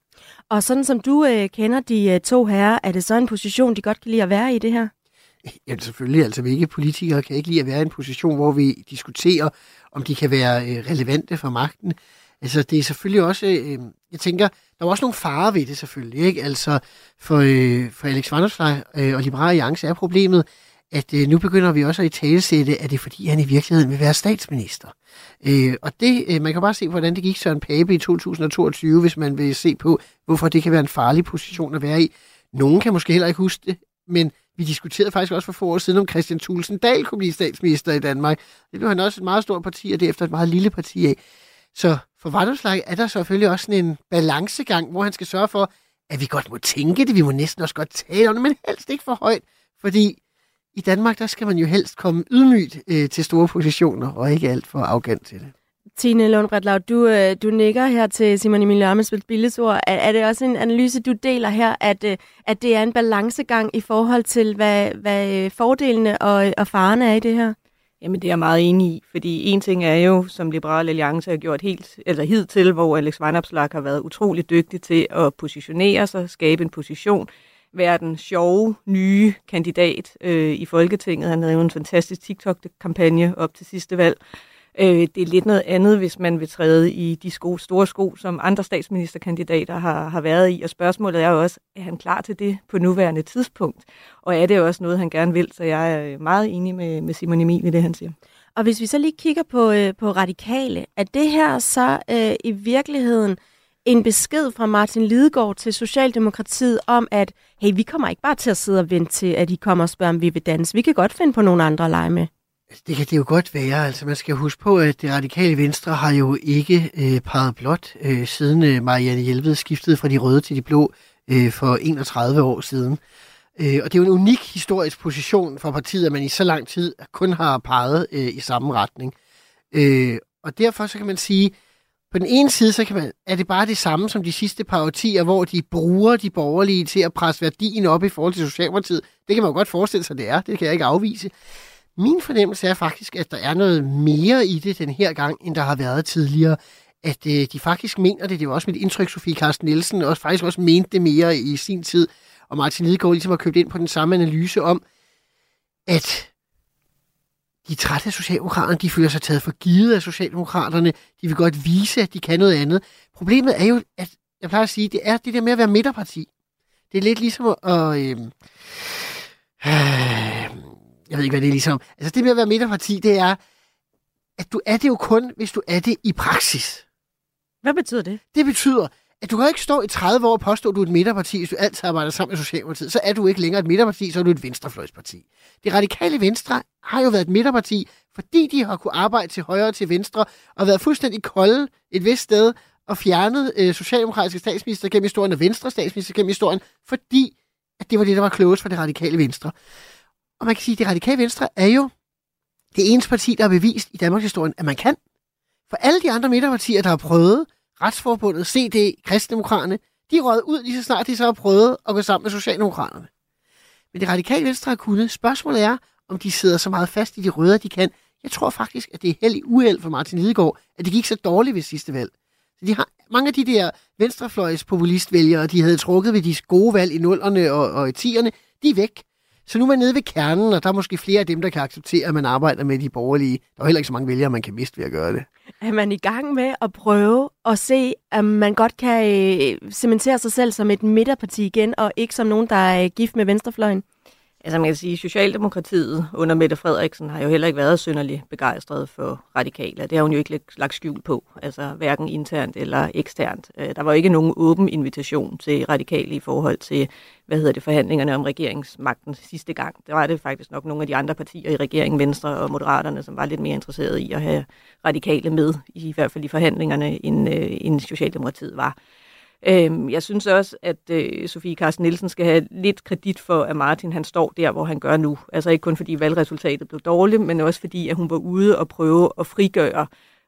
Og sådan som du øh, kender de øh, to herrer, er det så en position, de godt kan lide at være i det her? Jamen selvfølgelig, altså vi ikke politikere kan ikke lide at være i en position, hvor vi diskuterer, om de kan være øh, relevante for magten. Altså det er selvfølgelig også, øh, jeg tænker, der er også nogle farer ved det selvfølgelig, ikke? Altså for, øh, for Alex Vanderslev øh, og Liberale Alliance er problemet, at øh, nu begynder vi også at i talesætte, at det er fordi, han i virkeligheden vil være statsminister. Øh, og det, øh, man kan bare se, hvordan det gik Søren Pape i 2022, hvis man vil se på, hvorfor det kan være en farlig position at være i. Nogen kan måske heller ikke huske det, men vi diskuterede faktisk også for få år siden, om Christian Thulsen Dahl kunne blive statsminister i Danmark. Det blev han også et meget stort parti, og derefter et meget lille parti af. Så for Vandomslag er der selvfølgelig også sådan en balancegang, hvor han skal sørge for, at vi godt må tænke det, vi må næsten også godt tale om det, men helst ikke for højt, fordi i Danmark, der skal man jo helst komme ydmygt øh, til store positioner, og ikke alt for arrogant til det. Tine Lundbredlav, du, øh, du nikker her til Simon Emil Amesbøls billedsord. Er, er det også en analyse, du deler her, at, øh, at det er en balancegang i forhold til, hvad, hvad øh, fordelene og, og farerne er i det her? Jamen det er jeg meget enig i, fordi en ting er jo, som Liberale Alliance har gjort helt, eller hidtil, hvor Alex Vanopslag har været utrolig dygtig til at positionere sig, skabe en position, være den sjove, nye kandidat øh, i Folketinget. Han havde jo en fantastisk TikTok-kampagne op til sidste valg. Øh, det er lidt noget andet, hvis man vil træde i de sko, store sko, som andre statsministerkandidater har, har været i. Og spørgsmålet er jo også, er han klar til det på nuværende tidspunkt? Og er det også noget, han gerne vil? Så jeg er øh, meget enig med, med Simon Emil i det, han siger. Og hvis vi så lige kigger på, øh, på radikale, er det her så øh, i virkeligheden en besked fra Martin Lidegaard til Socialdemokratiet om, at hey, vi kommer ikke bare til at sidde og vente til, at I kommer og spørger, om vi vil danse. Vi kan godt finde på nogle andre at lege med. Altså, det kan det jo godt være. Altså, man skal huske på, at det radikale venstre har jo ikke øh, peget blot, øh, siden øh, Marianne Hjelved skiftede fra de røde til de blå øh, for 31 år siden. Øh, og det er jo en unik historisk position for partiet, at man i så lang tid kun har peget øh, i samme retning. Øh, og derfor så kan man sige, på den ene side, så kan man, er det bare det samme som de sidste par årtier, hvor de bruger de borgerlige til at presse værdien op i forhold til Socialdemokratiet. Det kan man jo godt forestille sig, det er. Det kan jeg ikke afvise. Min fornemmelse er faktisk, at der er noget mere i det den her gang, end der har været tidligere. At øh, de faktisk mener det. Det var også mit indtryk, Sofie Carsten Nielsen, og faktisk også mente det mere i sin tid. Og Martin Lidegaard ligesom har købt ind på den samme analyse om, at de er trætte af Socialdemokraterne, de føler sig taget for givet af Socialdemokraterne, de vil godt vise, at de kan noget andet. Problemet er jo, at jeg plejer at sige, det er det der med at være midterparti. Det er lidt ligesom at... Øh, øh, jeg ved ikke, hvad det er ligesom. Altså det med at være midterparti, det er, at du er det jo kun, hvis du er det i praksis. Hvad betyder det? Det betyder, at du kan ikke stå i 30 år og påstå, at du er et midterparti, hvis du altid arbejder sammen med Socialdemokratiet. Så er du ikke længere et midterparti, så er du et venstrefløjsparti. Det radikale venstre har jo været et midterparti, fordi de har kunne arbejde til højre og til venstre, og været fuldstændig kolde et vist sted, og fjernet øh, socialdemokratiske statsminister gennem historien og venstre statsminister gennem historien, fordi at det var det, der var klogest for det radikale venstre. Og man kan sige, at det radikale venstre er jo det eneste parti, der har bevist i Danmarks historie, at man kan. For alle de andre midterpartier, der har prøvet, Retsforbundet, CD, Kristdemokraterne, de røget ud lige så snart de så har prøvet at gå sammen med Socialdemokraterne. Men det radikale venstre har kunnet. Spørgsmålet er, om de sidder så meget fast i de røde, de kan. Jeg tror faktisk, at det er held i uheld for Martin Lidegaard, at det gik så dårligt ved sidste valg. Så de har, mange af de der venstrefløjs populistvælgere, de havde trukket ved de gode valg i nullerne og, og i tierne, de er væk. Så nu er man nede ved kernen, og der er måske flere af dem, der kan acceptere, at man arbejder med de borgerlige. Der er heller ikke så mange vælgere, man kan miste ved at gøre det. Er man i gang med at prøve at se, at man godt kan øh, cementere sig selv som et midterparti igen, og ikke som nogen, der er gift med venstrefløjen? Altså man kan sige, Socialdemokratiet under Mette Frederiksen har jo heller ikke været synderlig begejstret for radikale. Det har hun jo ikke lagt skjul på, altså hverken internt eller eksternt. Øh, der var jo ikke nogen åben invitation til radikale i forhold til, hvad hedder det, forhandlingerne om regeringsmagten sidste gang. Det var det faktisk nok nogle af de andre partier i regeringen, Venstre og Moderaterne, som var lidt mere interesserede i at have radikale med, i hvert fald i forhandlingerne, end, øh, end Socialdemokratiet var. Øhm, jeg synes også, at øh, Sofie Carsten Nielsen skal have lidt kredit for, at Martin han står der, hvor han gør nu. Altså ikke kun fordi valgresultatet blev dårligt, men også fordi, at hun var ude og prøve at frigøre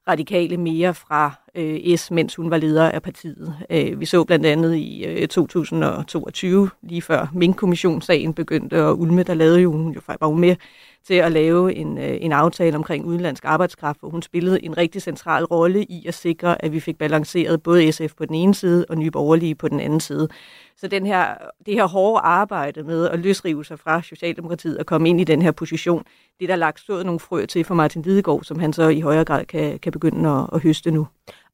radikale mere fra øh, S, mens hun var leder af partiet. Øh, vi så blandt andet i øh, 2022, lige før Mink-kommissionssagen begyndte at ulme, der lavede jo hun jo faktisk var med til at lave en, øh, en aftale omkring udenlandsk arbejdskraft, hvor hun spillede en rigtig central rolle i at sikre, at vi fik balanceret både SF på den ene side og Nye Borgerlige på den anden side. Så den her, det her hårde arbejde med at løsrive sig fra Socialdemokratiet og komme ind i den her position, det er der lagt stået nogle frø til for Martin Lidegaard, som han så i højere grad kan, kan begynde at, at høste nu.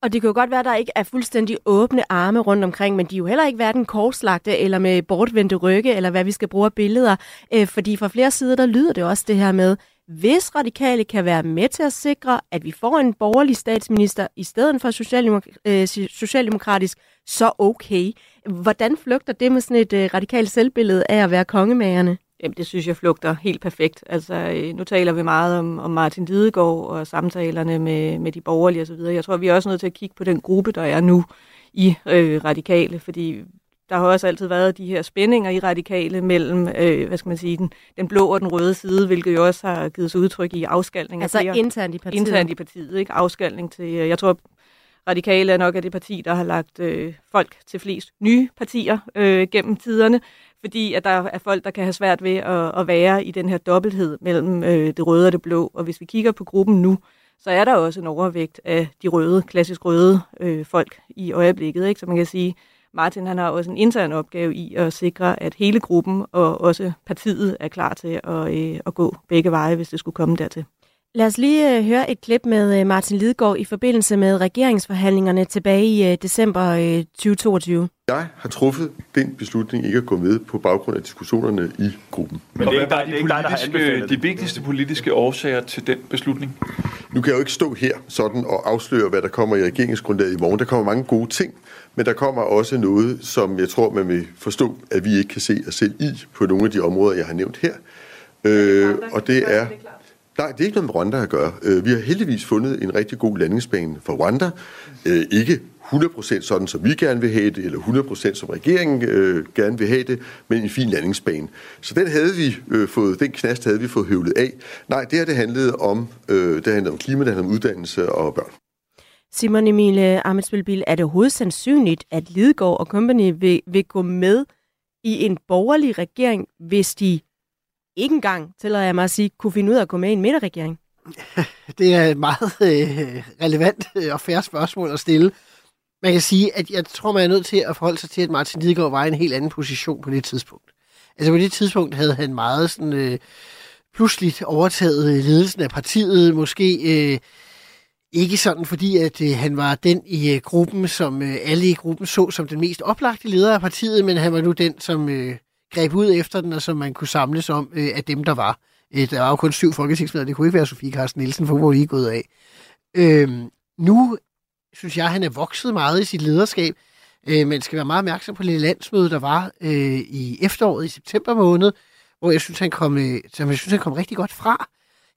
Og det kan jo godt være, at der ikke er fuldstændig åbne arme rundt omkring, men de er jo heller ikke hverken korslagte eller med bortvendte rygge, eller hvad vi skal bruge af billeder. Øh, fordi fra flere sider, der lyder det også det her med, hvis radikale kan være med til at sikre, at vi får en borgerlig statsminister i stedet for socialdemok- øh, socialdemokratisk, så okay. Hvordan flygter det med sådan et øh, radikalt selvbillede af at være kongemagerne? Jamen, det synes jeg flugter helt perfekt. Altså, øh, nu taler vi meget om, om Martin Lidegaard og samtalerne med, med de borgerlige osv. Jeg tror, vi er også nødt til at kigge på den gruppe, der er nu i øh, radikale, fordi der har også altid været de her spændinger i radikale mellem, øh, hvad skal man sige, den, den blå og den røde side, hvilket jo også har givet sig udtryk i afskalning. Altså flere, internt i partiet? Internt i partiet, ikke? Afskalning til, øh, jeg tror, radikale er nok af det parti, der har lagt øh, folk til flest nye partier øh, gennem tiderne, fordi at der er folk, der kan have svært ved at, at være i den her dobbelthed mellem øh, det røde og det blå. Og hvis vi kigger på gruppen nu, så er der også en overvægt af de røde, klassisk røde øh, folk i øjeblikket. Ikke? Så man kan sige, Martin han har også en intern opgave i at sikre, at hele gruppen og også partiet er klar til at, øh, at gå begge veje, hvis det skulle komme dertil. Lad os lige øh, høre et klip med øh, Martin Lidegaard i forbindelse med regeringsforhandlingerne tilbage i øh, december 2022. Jeg har truffet den beslutning ikke at gå med på baggrund af diskussionerne i gruppen. Men det er ikke er der har de vigtigste politiske årsager til den beslutning? Nu kan jeg jo ikke stå her sådan og afsløre, hvad der kommer i regeringsgrundlaget i morgen. Der kommer mange gode ting, men der kommer også noget, som jeg tror, man vil forstå, at vi ikke kan se os selv i på nogle af de områder, jeg har nævnt her. Øh, og det er... Nej, det er ikke noget med Rwanda at gøre. Øh, vi har heldigvis fundet en rigtig god landingsbane for Rwanda. Øh, ikke 100% sådan, som vi gerne vil have det, eller 100% som regeringen øh, gerne vil have det, men en fin landingsbane. Så den havde vi øh, fået, den knast havde vi fået høvlet af. Nej, det her det handlede om, øh, det handlede om klima, det handlede om uddannelse og børn. Simon Emile øh, Amitsbøl, er det overhovedet sandsynligt, at Lidegaard og company vil, vil gå med i en borgerlig regering, hvis de ikke engang, tillader jeg mig at sige, kunne finde ud af at gå med i en midterregering? Det er et meget øh, relevant øh, og færre spørgsmål at stille. Man kan sige, at jeg tror, man er nødt til at forholde sig til, at Martin Lidegaard var i en helt anden position på det tidspunkt. Altså på det tidspunkt havde han meget sådan, øh, pludseligt overtaget øh, ledelsen af partiet, måske øh, ikke sådan fordi, at øh, han var den i øh, gruppen, som øh, alle i gruppen så som den mest oplagte leder af partiet, men han var nu den, som øh, greb ud efter den, og som man kunne samles om øh, af dem, der var. Øh, der var jo kun syv folketingsmedlemmer, det kunne ikke være Sofie Carsten Nielsen, for hvor I er gået af. Øh, nu synes jeg, han er vokset meget i sit lederskab, øh, men skal være meget opmærksom på det landsmøde, der var øh, i efteråret, i september måned, hvor jeg synes, han kom, øh, som jeg synes, han kom rigtig godt fra.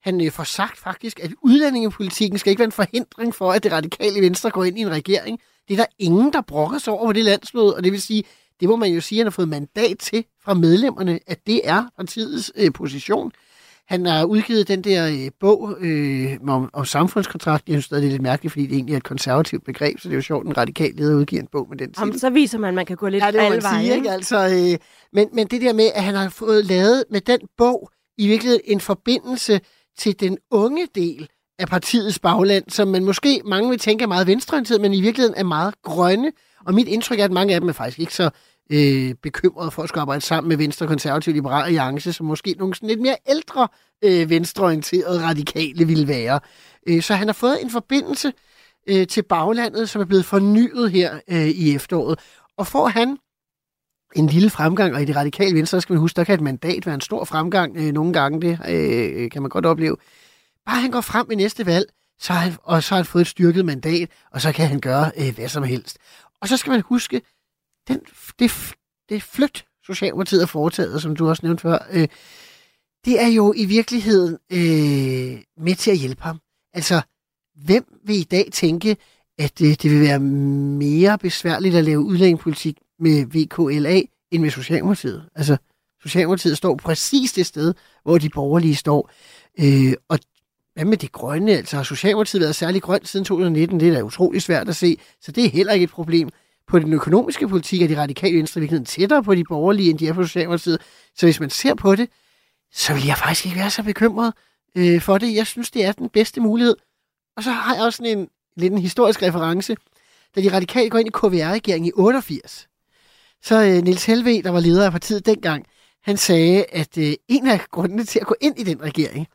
Han øh, får sagt faktisk, at udlændingepolitikken skal ikke være en forhindring for, at det radikale venstre går ind i en regering. Det er der ingen, der brokker sig over på det landsmøde, og det vil sige, det må man jo sige, at han har fået mandat til fra medlemmerne, at det er partiets øh, position. Han har udgivet den der øh, bog øh, om, om samfundskontrakt. Jeg synes det er lidt mærkeligt, fordi det egentlig er et konservativt begreb, så det er jo sjovt, at en radikal leder udgiver en bog med den. Jamen, så viser man, at man kan gå lidt ja, det alle veje. Ikke? Altså, øh, men, men det der med, at han har fået lavet med den bog i virkeligheden en forbindelse til den unge del af partiets bagland, som man måske mange vil tænke er meget venstreorienteret, men i virkeligheden er meget grønne. Og mit indtryk er, at mange af dem er faktisk ikke så øh, bekymret for at skulle arbejde sammen med Venstre, Konservativ, Liberal Alliance, som måske nogle sådan lidt mere ældre øh, venstreorienterede radikale ville være. Øh, så han har fået en forbindelse øh, til baglandet, som er blevet fornyet her øh, i efteråret. Og får han en lille fremgang, og i det radikale venstre skal man huske, der kan et mandat være en stor fremgang øh, nogle gange, det øh, kan man godt opleve. Bare han går frem i næste valg, så har han, og så har han fået et styrket mandat, og så kan han gøre øh, hvad som helst. Og så skal man huske, den, det, det flyt, Socialdemokratiet har foretaget, som du også nævnte før, øh, det er jo i virkeligheden øh, med til at hjælpe ham. Altså, hvem vil i dag tænke, at det, det vil være mere besværligt at lave udlændingepolitik med VKLA end med Socialdemokratiet? Altså, Socialdemokratiet står præcis det sted, hvor de borgerlige står. Øh, og hvad med det grønne? Altså, har Socialdemokratiet været særlig grønt siden 2019? Det er da utrolig svært at se, så det er heller ikke et problem. På den økonomiske politik er de radikale venstre i tættere på de borgerlige, end de er på Socialdemokratiet. Så hvis man ser på det, så vil jeg faktisk ikke være så bekymret øh, for det. Jeg synes, det er den bedste mulighed. Og så har jeg også sådan en lidt en historisk reference. Da de radikale går ind i KVR-regeringen i 88, så øh, Niels Helve, der var leder af partiet dengang, han sagde, at øh, en af grundene til at gå ind i den regering,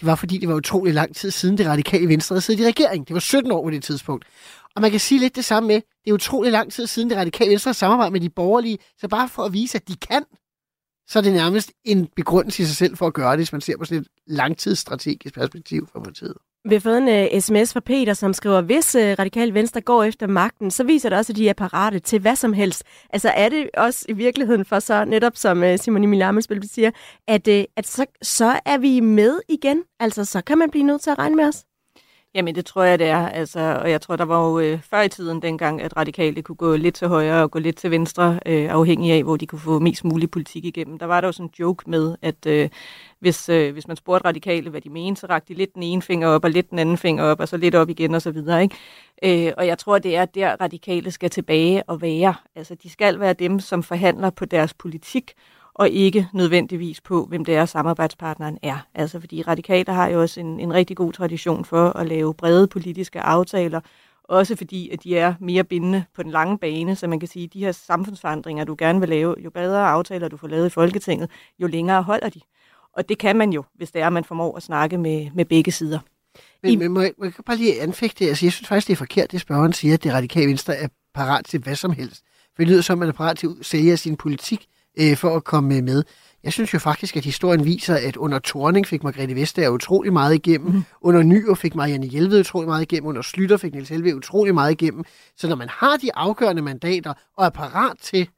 det var fordi, det var utrolig lang tid siden det radikale venstre havde siddet i regering. Det var 17 år på det tidspunkt. Og man kan sige lidt det samme med, det er utrolig lang tid siden det radikale venstre samarbejde med de borgerlige, så bare for at vise, at de kan, så er det nærmest en begrundelse i sig selv for at gøre det, hvis man ser på sådan et langtidsstrategisk perspektiv for partiet. Vi har fået en øh, uh, sms fra Peter, som skriver, hvis øh, uh, Radikal Venstre går efter magten, så viser det også, at de er parate til hvad som helst. Altså er det også i virkeligheden for så, netop som uh, Simon Emil Amelsbøl siger, at, uh, at så, så er vi med igen? Altså så kan man blive nødt til at regne med os? Jamen, det tror jeg, det er. Altså, og jeg tror, der var jo øh, før i tiden dengang, at radikale kunne gå lidt til højre og gå lidt til venstre, øh, afhængig af, hvor de kunne få mest mulig politik igennem. Der var der jo sådan en joke med, at øh, hvis, øh, hvis man spurgte radikale, hvad de mente, så rakte de lidt den ene finger op, og lidt den anden finger op, og så lidt op igen, og så videre. Ikke? Øh, og jeg tror, det er der, radikale skal tilbage og være. Altså, de skal være dem, som forhandler på deres politik, og ikke nødvendigvis på, hvem det er, samarbejdspartneren er. Altså fordi radikaler har jo også en, en rigtig god tradition for at lave brede politiske aftaler, også fordi, at de er mere bindende på den lange bane, så man kan sige, at de her samfundsforandringer, du gerne vil lave, jo bedre aftaler du får lavet i Folketinget, jo længere holder de. Og det kan man jo, hvis det er, at man formår at snakke med, med begge sider. Men, I... men må, jeg, må jeg bare lige anfægte? Altså, jeg synes faktisk, det er forkert, det spørgeren siger, at det radikale venstre er parat til hvad som helst. For det lyder som, at man er parat til at sælge sin politik øh, for at komme med. Jeg synes jo faktisk, at historien viser, at under Torning fik Margrethe Vestager utrolig meget igennem. Mm. Under Nyår fik Marianne Hjelved utrolig meget igennem. Under Slytter fik Niels Helve utrolig meget igennem. Så når man har de afgørende mandater og er parat til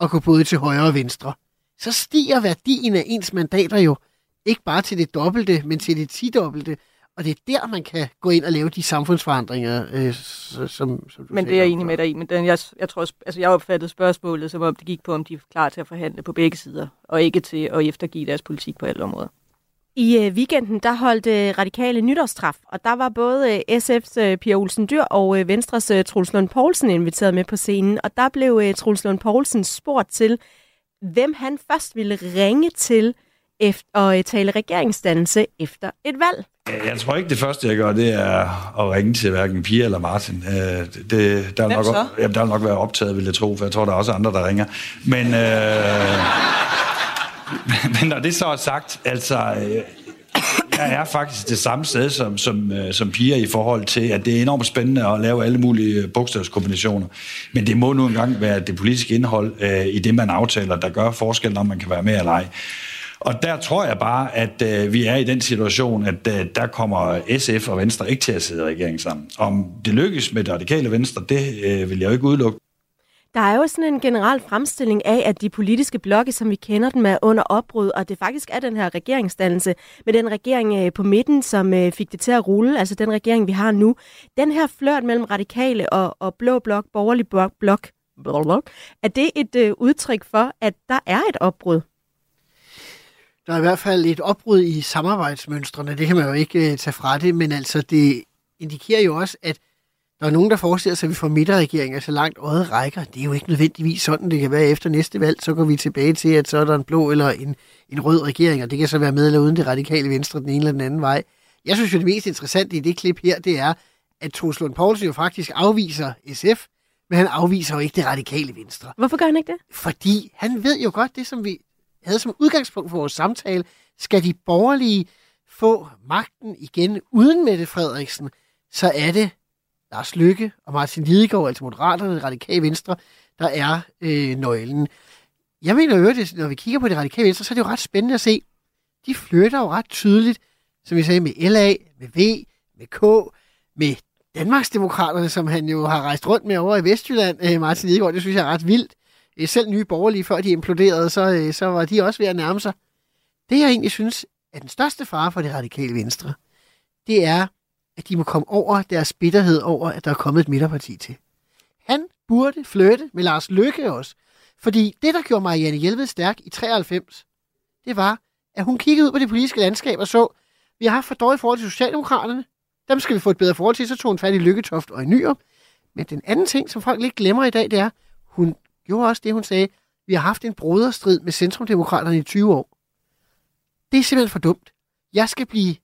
at gå både til højre og venstre, så stiger værdien af ens mandater jo ikke bare til det dobbelte, men til det tidobbelte. Og det er der, man kan gå ind og lave de samfundsforandringer, øh, som, som du Men det er jeg enig med dig i. Men den, jeg, jeg tror, altså, jeg opfattede spørgsmålet, som om det gik på, om de er klar til at forhandle på begge sider, og ikke til at eftergive deres politik på alle områder. I øh, weekenden der holdt øh, radikale nytårstraf, og der var både øh, SF's øh, Pia Olsen Dyr og øh, Venstres øh, Truls Lund Poulsen inviteret med på scenen, og der blev øh, Truls Lund Poulsen spurgt til, hvem han først ville ringe til efter, og øh, tale regeringsdannelse efter et valg. Jeg tror ikke, det første, jeg gør, det er at ringe til hverken Pia eller Martin. Øh, det, der, vil nok, så? Jamen, der vil nok være optaget, vil jeg tro, for jeg tror, der er også andre, der ringer. Men, øh, men når det så er sagt, altså... Øh, jeg er faktisk det samme sted som, som, som piger i forhold til, at det er enormt spændende at lave alle mulige bogstavskombinationer. Men det må nu engang være det politiske indhold øh, i det, man aftaler, der gør forskellen, om man kan være med eller ej. Og der tror jeg bare, at øh, vi er i den situation, at øh, der kommer SF og Venstre ikke til at sidde i regeringen sammen. Om det lykkes med det radikale Venstre, det øh, vil jeg jo ikke udelukke. Der er jo sådan en generel fremstilling af, at de politiske blokke, som vi kender dem, er under opbrud, og det faktisk er den her regeringsdannelse med den regering øh, på midten, som øh, fik det til at rulle, altså den regering, vi har nu. Den her flørt mellem radikale og, og blå blok, borgerlig blok, blok, blok, er det et øh, udtryk for, at der er et opbrud? Der er i hvert fald et opbrud i samarbejdsmønstrene, det kan man jo ikke uh, tage fra det, men altså det indikerer jo også, at der er nogen, der forestiller sig, at vi får midterregeringer så langt øjet rækker. Det er jo ikke nødvendigvis sådan, det kan være efter næste valg. Så går vi tilbage til, at så er der en blå eller en, en rød regering, og det kan så være med eller uden det radikale venstre den ene eller den anden vej. Jeg synes jo, det mest interessante i det klip her, det er, at Troels Lund Poulsen jo faktisk afviser SF, men han afviser jo ikke det radikale venstre. Hvorfor gør han ikke det? Fordi han ved jo godt det, som vi havde som udgangspunkt for vores samtale, skal de borgerlige få magten igen uden Mette Frederiksen, så er det Lars Lykke og Martin Lidegaard, altså Moderaterne, det radikale venstre, der er øh, nøglen. Jeg mener jo, at når vi kigger på det radikale venstre, så er det jo ret spændende at se. De flytter jo ret tydeligt, som vi sagde, med LA, med V, med K, med Danmarksdemokraterne, som han jo har rejst rundt med over i Vestjylland, øh, Martin Lidegaard. Det synes jeg er ret vildt. Øh, selv nye borgerlige, før de imploderede, så, øh, så var de også ved at nærme sig. Det, jeg egentlig synes er den største fare for det radikale venstre, det er, at de må komme over deres bitterhed over, at der er kommet et midterparti til. Han burde flytte med Lars Løkke også. Fordi det, der gjorde Marianne Hjelved stærk i 93, det var, at hun kiggede ud på det politiske landskab og så, vi har haft for dårligt forhold til Socialdemokraterne. Dem skal vi få et bedre forhold til, så tog hun fat i Lykketoft og i Nyer. Men den anden ting, som folk lidt glemmer i dag, det er, hun gjorde også det, hun sagde, vi har haft en broderstrid med Centrumdemokraterne i 20 år. Det er simpelthen for dumt. Jeg skal blive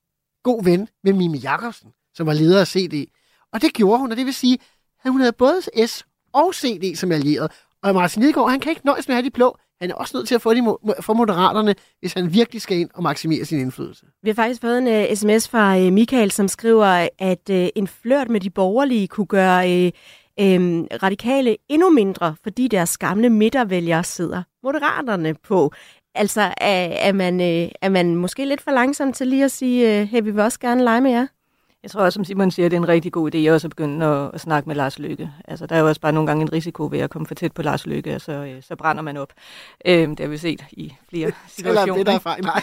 god ven med Mimi Jakobsen, som var leder af CD. Og det gjorde hun, og det vil sige, at hun havde både S og CD som allieret. Og Martin Lidegaard, han kan ikke nøjes med at have de blå. Han er også nødt til at få de for moderaterne, hvis han virkelig skal ind og maksimere sin indflydelse. Vi har faktisk fået en øh, uh, sms fra uh, Michael, som skriver, at uh, en flørt med de borgerlige kunne gøre uh, øhm, radikale endnu mindre, fordi deres gamle midtervælgere sidder moderaterne på. Altså, er, er, man, øh, er man måske lidt for langsom til lige at sige, øh, hey, vi vil også gerne lege med jer? Jeg tror også, som Simon siger, det er en rigtig god idé også at begynde at, at snakke med Lars Lykke. Altså, der er jo også bare nogle gange en risiko ved at komme for tæt på Lars Lykke, og så, øh, så brænder man op. Øh, det har vi set i flere situationer. det, der er fejl. Nej.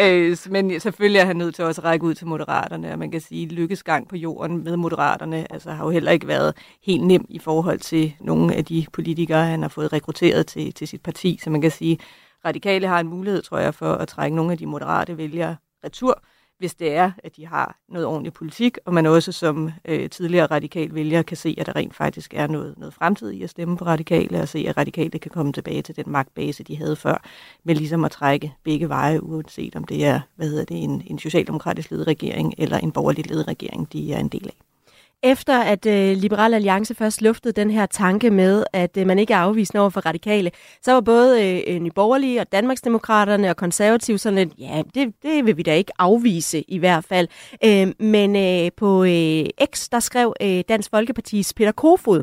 øh, men selvfølgelig er han nødt til også at række ud til moderaterne, og man kan sige, at Lykkes gang på jorden med moderaterne altså, har jo heller ikke været helt nem i forhold til nogle af de politikere, han har fået rekrutteret til, til sit parti. Så man kan sige, radikale har en mulighed, tror jeg, for at trække nogle af de moderate vælgere retur, hvis det er, at de har noget ordentlig politik, og man også som øh, tidligere radikal vælger kan se, at der rent faktisk er noget, noget fremtid i at stemme på radikale, og se, at radikale kan komme tilbage til den magtbase, de havde før, men ligesom at trække begge veje, uanset om det er hvad hedder det, en, en socialdemokratisk ledet regering eller en borgerlig ledet regering, de er en del af. Efter at øh, Liberal Alliance først luftede den her tanke med, at øh, man ikke er afvisende over for radikale, så var både øh, øh Nyborgerlige og Danmarksdemokraterne og konservative sådan lidt, ja, det, det vil vi da ikke afvise i hvert fald. Øh, men øh, på øh, X, der skrev øh, Dansk Folkepartis Peter Kofod,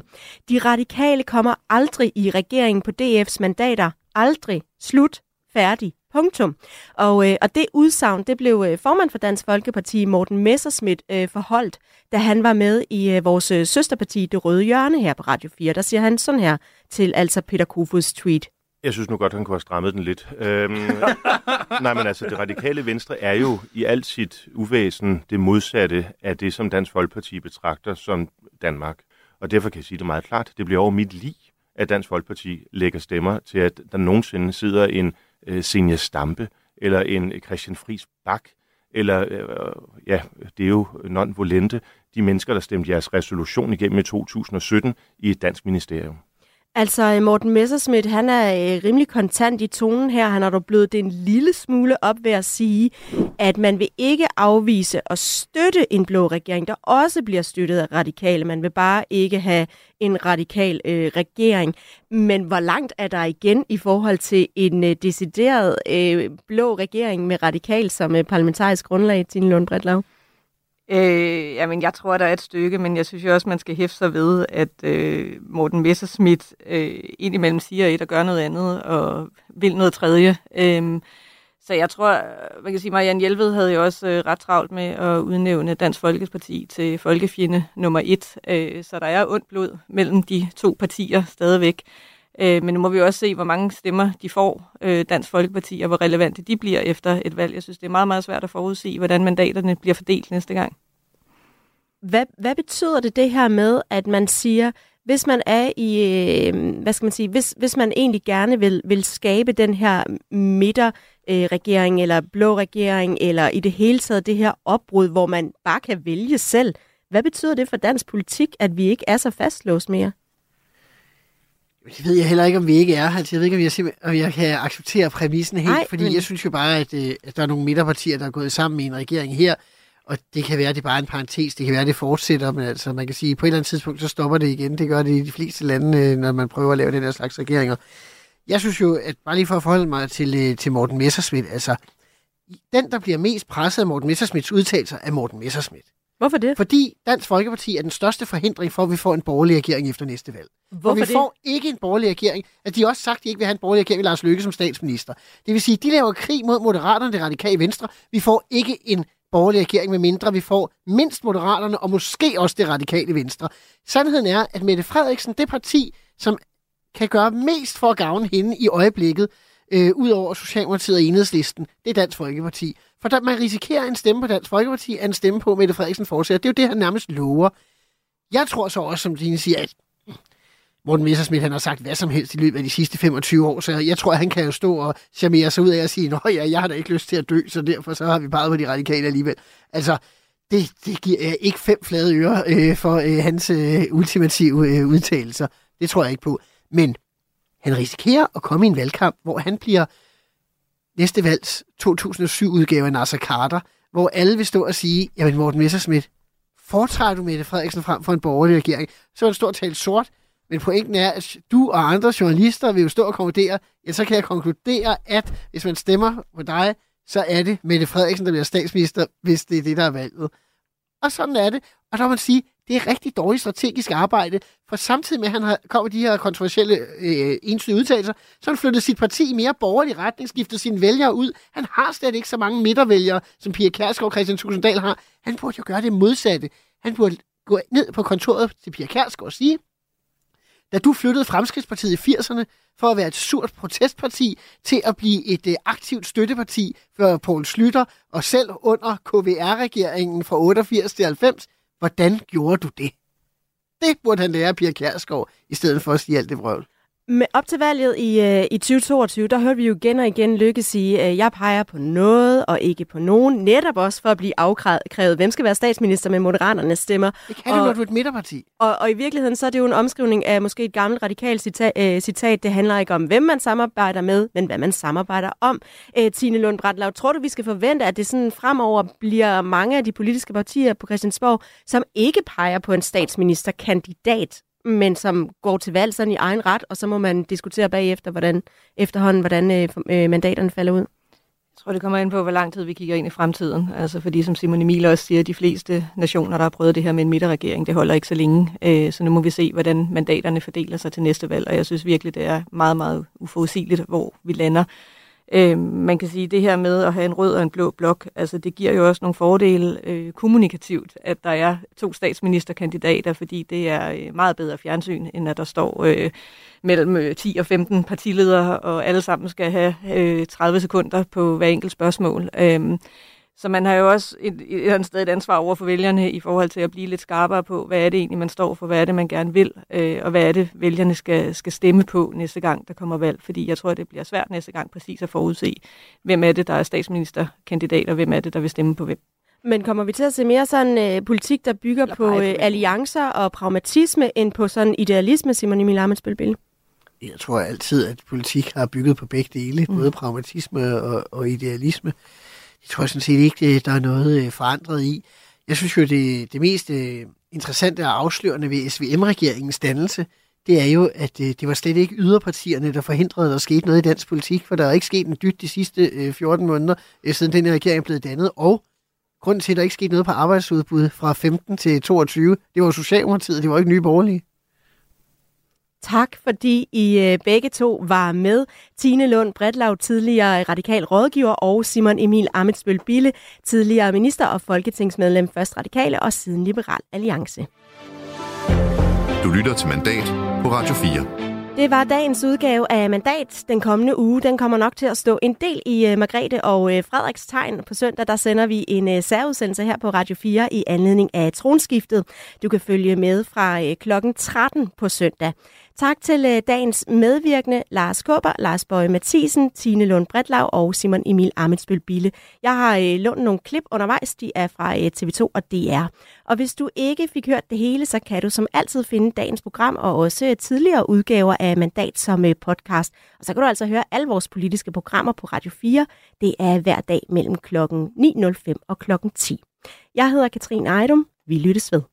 de radikale kommer aldrig i regeringen på DF's mandater. Aldrig. Slut. Færdig. Punktum. Og, øh, og det udsagn, det blev øh, formand for Dansk Folkeparti, Morten Messerschmidt, øh, forholdt, da han var med i øh, vores øh, søsterparti, Det Røde Hjørne her på Radio 4. Der siger han sådan her til altså Peter Kofods tweet. Jeg synes nu godt, han kunne have strammet den lidt. Øhm, nej, men altså, det radikale venstre er jo i alt sit uvæsen det modsatte af det, som Dansk Folkeparti betragter som Danmark. Og derfor kan jeg sige det meget klart. Det bliver over mit liv, at Dansk Folkeparti lægger stemmer til, at der nogensinde sidder en øh, Senja Stampe eller en øh, Christian Friis Bak, eller øh, øh ja, det er jo non-volente, de mennesker, der stemte jeres resolution igennem i 2017 i et dansk ministerium. Altså, øh, Morten Messerschmidt, han er øh, rimelig kontant i tonen her. Han har dog blevet det en lille smule op ved at sige, at man vil ikke afvise og støtte en blå regering, der også bliver støttet af radikale. Man vil bare ikke have en radikal øh, regering. Men hvor langt er der igen i forhold til en øh, decideret øh, blå regering med radikal som øh, parlamentarisk grundlag, Tine Lund Bredlav? Øh, jamen, jeg tror, der er et stykke, men jeg synes jo også, man skal hæfte sig ved, at øh, Morten Messerschmidt øh, indimellem siger et og gør noget andet, og vil noget tredje. Øh, så jeg tror, man kan sige, Marianne Hjelved havde jo også øh, ret travlt med at udnævne Dansk Folkeparti til folkefjende nummer et. Øh, så der er ondt blod mellem de to partier stadigvæk. Øh, men nu må vi også se, hvor mange stemmer de får, øh, Dansk Folkeparti, og hvor relevante de bliver efter et valg. Jeg synes, det er meget, meget svært at forudse, hvordan mandaterne bliver fordelt næste gang. Hvad, hvad betyder det det her med, at man siger, hvis man er i, øh, hvad skal man sige, hvis, hvis man egentlig gerne vil, vil skabe den her midterregering, øh, eller blå regering, eller i det hele taget det her opbrud, hvor man bare kan vælge selv, hvad betyder det for dansk politik, at vi ikke er så fastlåst mere? Det ved jeg heller ikke, om vi ikke er. Altså, jeg ved ikke, om jeg, om jeg kan acceptere præmissen helt, Ej, fordi men... jeg synes jo bare, at, øh, at der er nogle midterpartier, der er gået sammen i en regering her, og det kan være, at det er bare en parentes, det kan være, at det fortsætter, men altså, man kan sige, at på et eller andet tidspunkt, så stopper det igen. Det gør det i de fleste lande, øh, når man prøver at lave den her slags regeringer. Jeg synes jo, at bare lige for at forholde mig til, øh, til Morten Messersmith, altså, den, der bliver mest presset af Morten Messersmiths udtalelser, er Morten Messersmith. Hvorfor det? Fordi Dansk Folkeparti er den største forhindring for, at vi får en borgerlig regering efter næste valg. Hvorfor og vi det? får ikke en borgerlig regering. At de har også sagt, at de ikke vil have en borgerlig regering med Lars Løkke som statsminister. Det vil sige, at de laver krig mod Moderaterne, det radikale venstre. Vi får ikke en borgerlig regering, med mindre vi får mindst Moderaterne og måske også det radikale venstre. Sandheden er, at Mette Frederiksen, det parti, som kan gøre mest for at gavne hende i øjeblikket, øh, ud over Socialdemokratiet og Enhedslisten, det er Dansk Folkeparti. For der, man risikerer en stemme på Dansk Folkeparti, at en stemme på Mette Frederiksen fortsætter. Det er jo det, han nærmest lover. Jeg tror så også, som Dine siger, at Morten Messersmith, han har sagt hvad som helst i løbet af de sidste 25 år, så jeg tror, at han kan jo stå og charmere sig ud af at sige, nå ja, jeg har da ikke lyst til at dø, så derfor så har vi peget på de radikale alligevel. Altså, det, det giver øh, ikke fem flade ører øh, for øh, hans øh, ultimative øh, udtalelser. Det tror jeg ikke på. Men han risikerer at komme i en valgkamp, hvor han bliver næste valgs 2007-udgave af Nasser Carter, hvor alle vil stå og sige, jamen Morten Messersmith, foretræder du Mette Frederiksen frem for en borgerlig regering? Så vil han stå og tale sort, men pointen er, at du og andre journalister vil jo stå og konkludere, ja, så kan jeg konkludere, at hvis man stemmer på dig, så er det Mette Frederiksen, der bliver statsminister, hvis det er det, der er valget. Og sådan er det. Og der må man sige, det er rigtig dårligt strategisk arbejde, for samtidig med, at han har kommet de her kontroversielle øh, ensidige udtalelser, så han flyttede sit parti i mere borgerlig retning, skiftede sine vælgere ud. Han har slet ikke så mange midtervælgere, som Pia Kærsgaard og Christian Tusinddal har. Han burde jo gøre det modsatte. Han burde gå ned på kontoret til Pia Kærsgaard og sige, da du flyttede Fremskridspartiet i 80'erne for at være et surt protestparti til at blive et øh, aktivt støtteparti for Poul Slytter, og selv under KVR-regeringen fra 88 til 90, hvordan gjorde du det? Det burde han lære Pia Kjærsgaard, i stedet for at sige alt det vrøvl. Med op til valget i, øh, i 2022, der hørte vi jo igen og igen Lykke sige, at jeg peger på noget og ikke på nogen, netop også for at blive afkrævet, hvem skal være statsminister med moderaternes stemmer. Det kan og, du, når du er et midterparti. Og, og i virkeligheden, så er det jo en omskrivning af måske et gammelt radikalt citat, øh, citat. Det handler ikke om, hvem man samarbejder med, men hvad man samarbejder om. Øh, Tine Lund Bratlav, tror du, vi skal forvente, at det sådan fremover bliver mange af de politiske partier på Christiansborg, som ikke peger på en statsministerkandidat, men som går til valg sådan i egen ret, og så må man diskutere bagefter, hvordan, efterhånden, hvordan øh, øh, mandaterne falder ud. Jeg tror, det kommer ind på, hvor lang tid vi kigger ind i fremtiden. Altså, fordi som Simon Emil også siger, de fleste nationer, der har prøvet det her med en midterregering, det holder ikke så længe. Øh, så nu må vi se, hvordan mandaterne fordeler sig til næste valg, og jeg synes virkelig, det er meget, meget uforudsigeligt, hvor vi lander. Øh, man kan sige, det her med at have en rød og en blå blok, altså det giver jo også nogle fordele øh, kommunikativt, at der er to statsministerkandidater, fordi det er øh, meget bedre fjernsyn, end at der står øh, mellem øh, 10 og 15 partiledere, og alle sammen skal have øh, 30 sekunder på hver enkelt spørgsmål. Øh, så man har jo også et, et eller andet sted et ansvar over for vælgerne i forhold til at blive lidt skarpere på, hvad er det egentlig, man står for, hvad er det, man gerne vil, øh, og hvad er det, vælgerne skal, skal stemme på næste gang, der kommer valg. Fordi jeg tror, det bliver svært næste gang præcis at forudse, hvem er det, der er statsministerkandidat, og hvem er det, der vil stemme på hvem. Men kommer vi til at se mere sådan øh, politik, der bygger på øh, alliancer og pragmatisme, end på sådan idealisme, Simon Emil Amitsbøl Jeg tror altid, at politik har bygget på begge dele, mm. både pragmatisme og, og idealisme. Det tror jeg sådan set ikke, der er noget øh, forandret i. Jeg synes jo, det, det mest øh, interessante og afslørende ved SVM-regeringens dannelse, det er jo, at øh, det var slet ikke yderpartierne, der forhindrede, at der skete noget i dansk politik, for der er ikke sket en dyt de sidste øh, 14 måneder, siden den her regering er blevet dannet, og grunden til, at der ikke skete noget på arbejdsudbud fra 15 til 22, det var Socialdemokratiet, det var ikke nye borgerlige. Tak, fordi I øh, begge to var med. Tine Lund Bredlav, tidligere radikal rådgiver, og Simon Emil Amitsbøl Bille, tidligere minister og folketingsmedlem, først radikale og siden Liberal Alliance. Du lytter til Mandat på Radio 4. Det var dagens udgave af Mandat. Den kommende uge, den kommer nok til at stå en del i uh, Margrethe og uh, Frederiks tegn. På søndag, der sender vi en uh, særudsendelse her på Radio 4 i anledning af tronskiftet. Du kan følge med fra uh, klokken 13 på søndag. Tak til øh, dagens medvirkende Lars Kåber, Lars Bøje Mathisen, Tine Lund Bredlav og Simon Emil Amitsbøl Bille. Jeg har øh, lånt nogle klip undervejs, de er fra øh, TV2 og DR. Og hvis du ikke fik hørt det hele, så kan du som altid finde dagens program og også tidligere udgaver af Mandat som podcast. Og så kan du altså høre alle vores politiske programmer på Radio 4. Det er hver dag mellem klokken 9.05 og klokken 10. Jeg hedder Katrine Ejdum. Vi lyttes ved.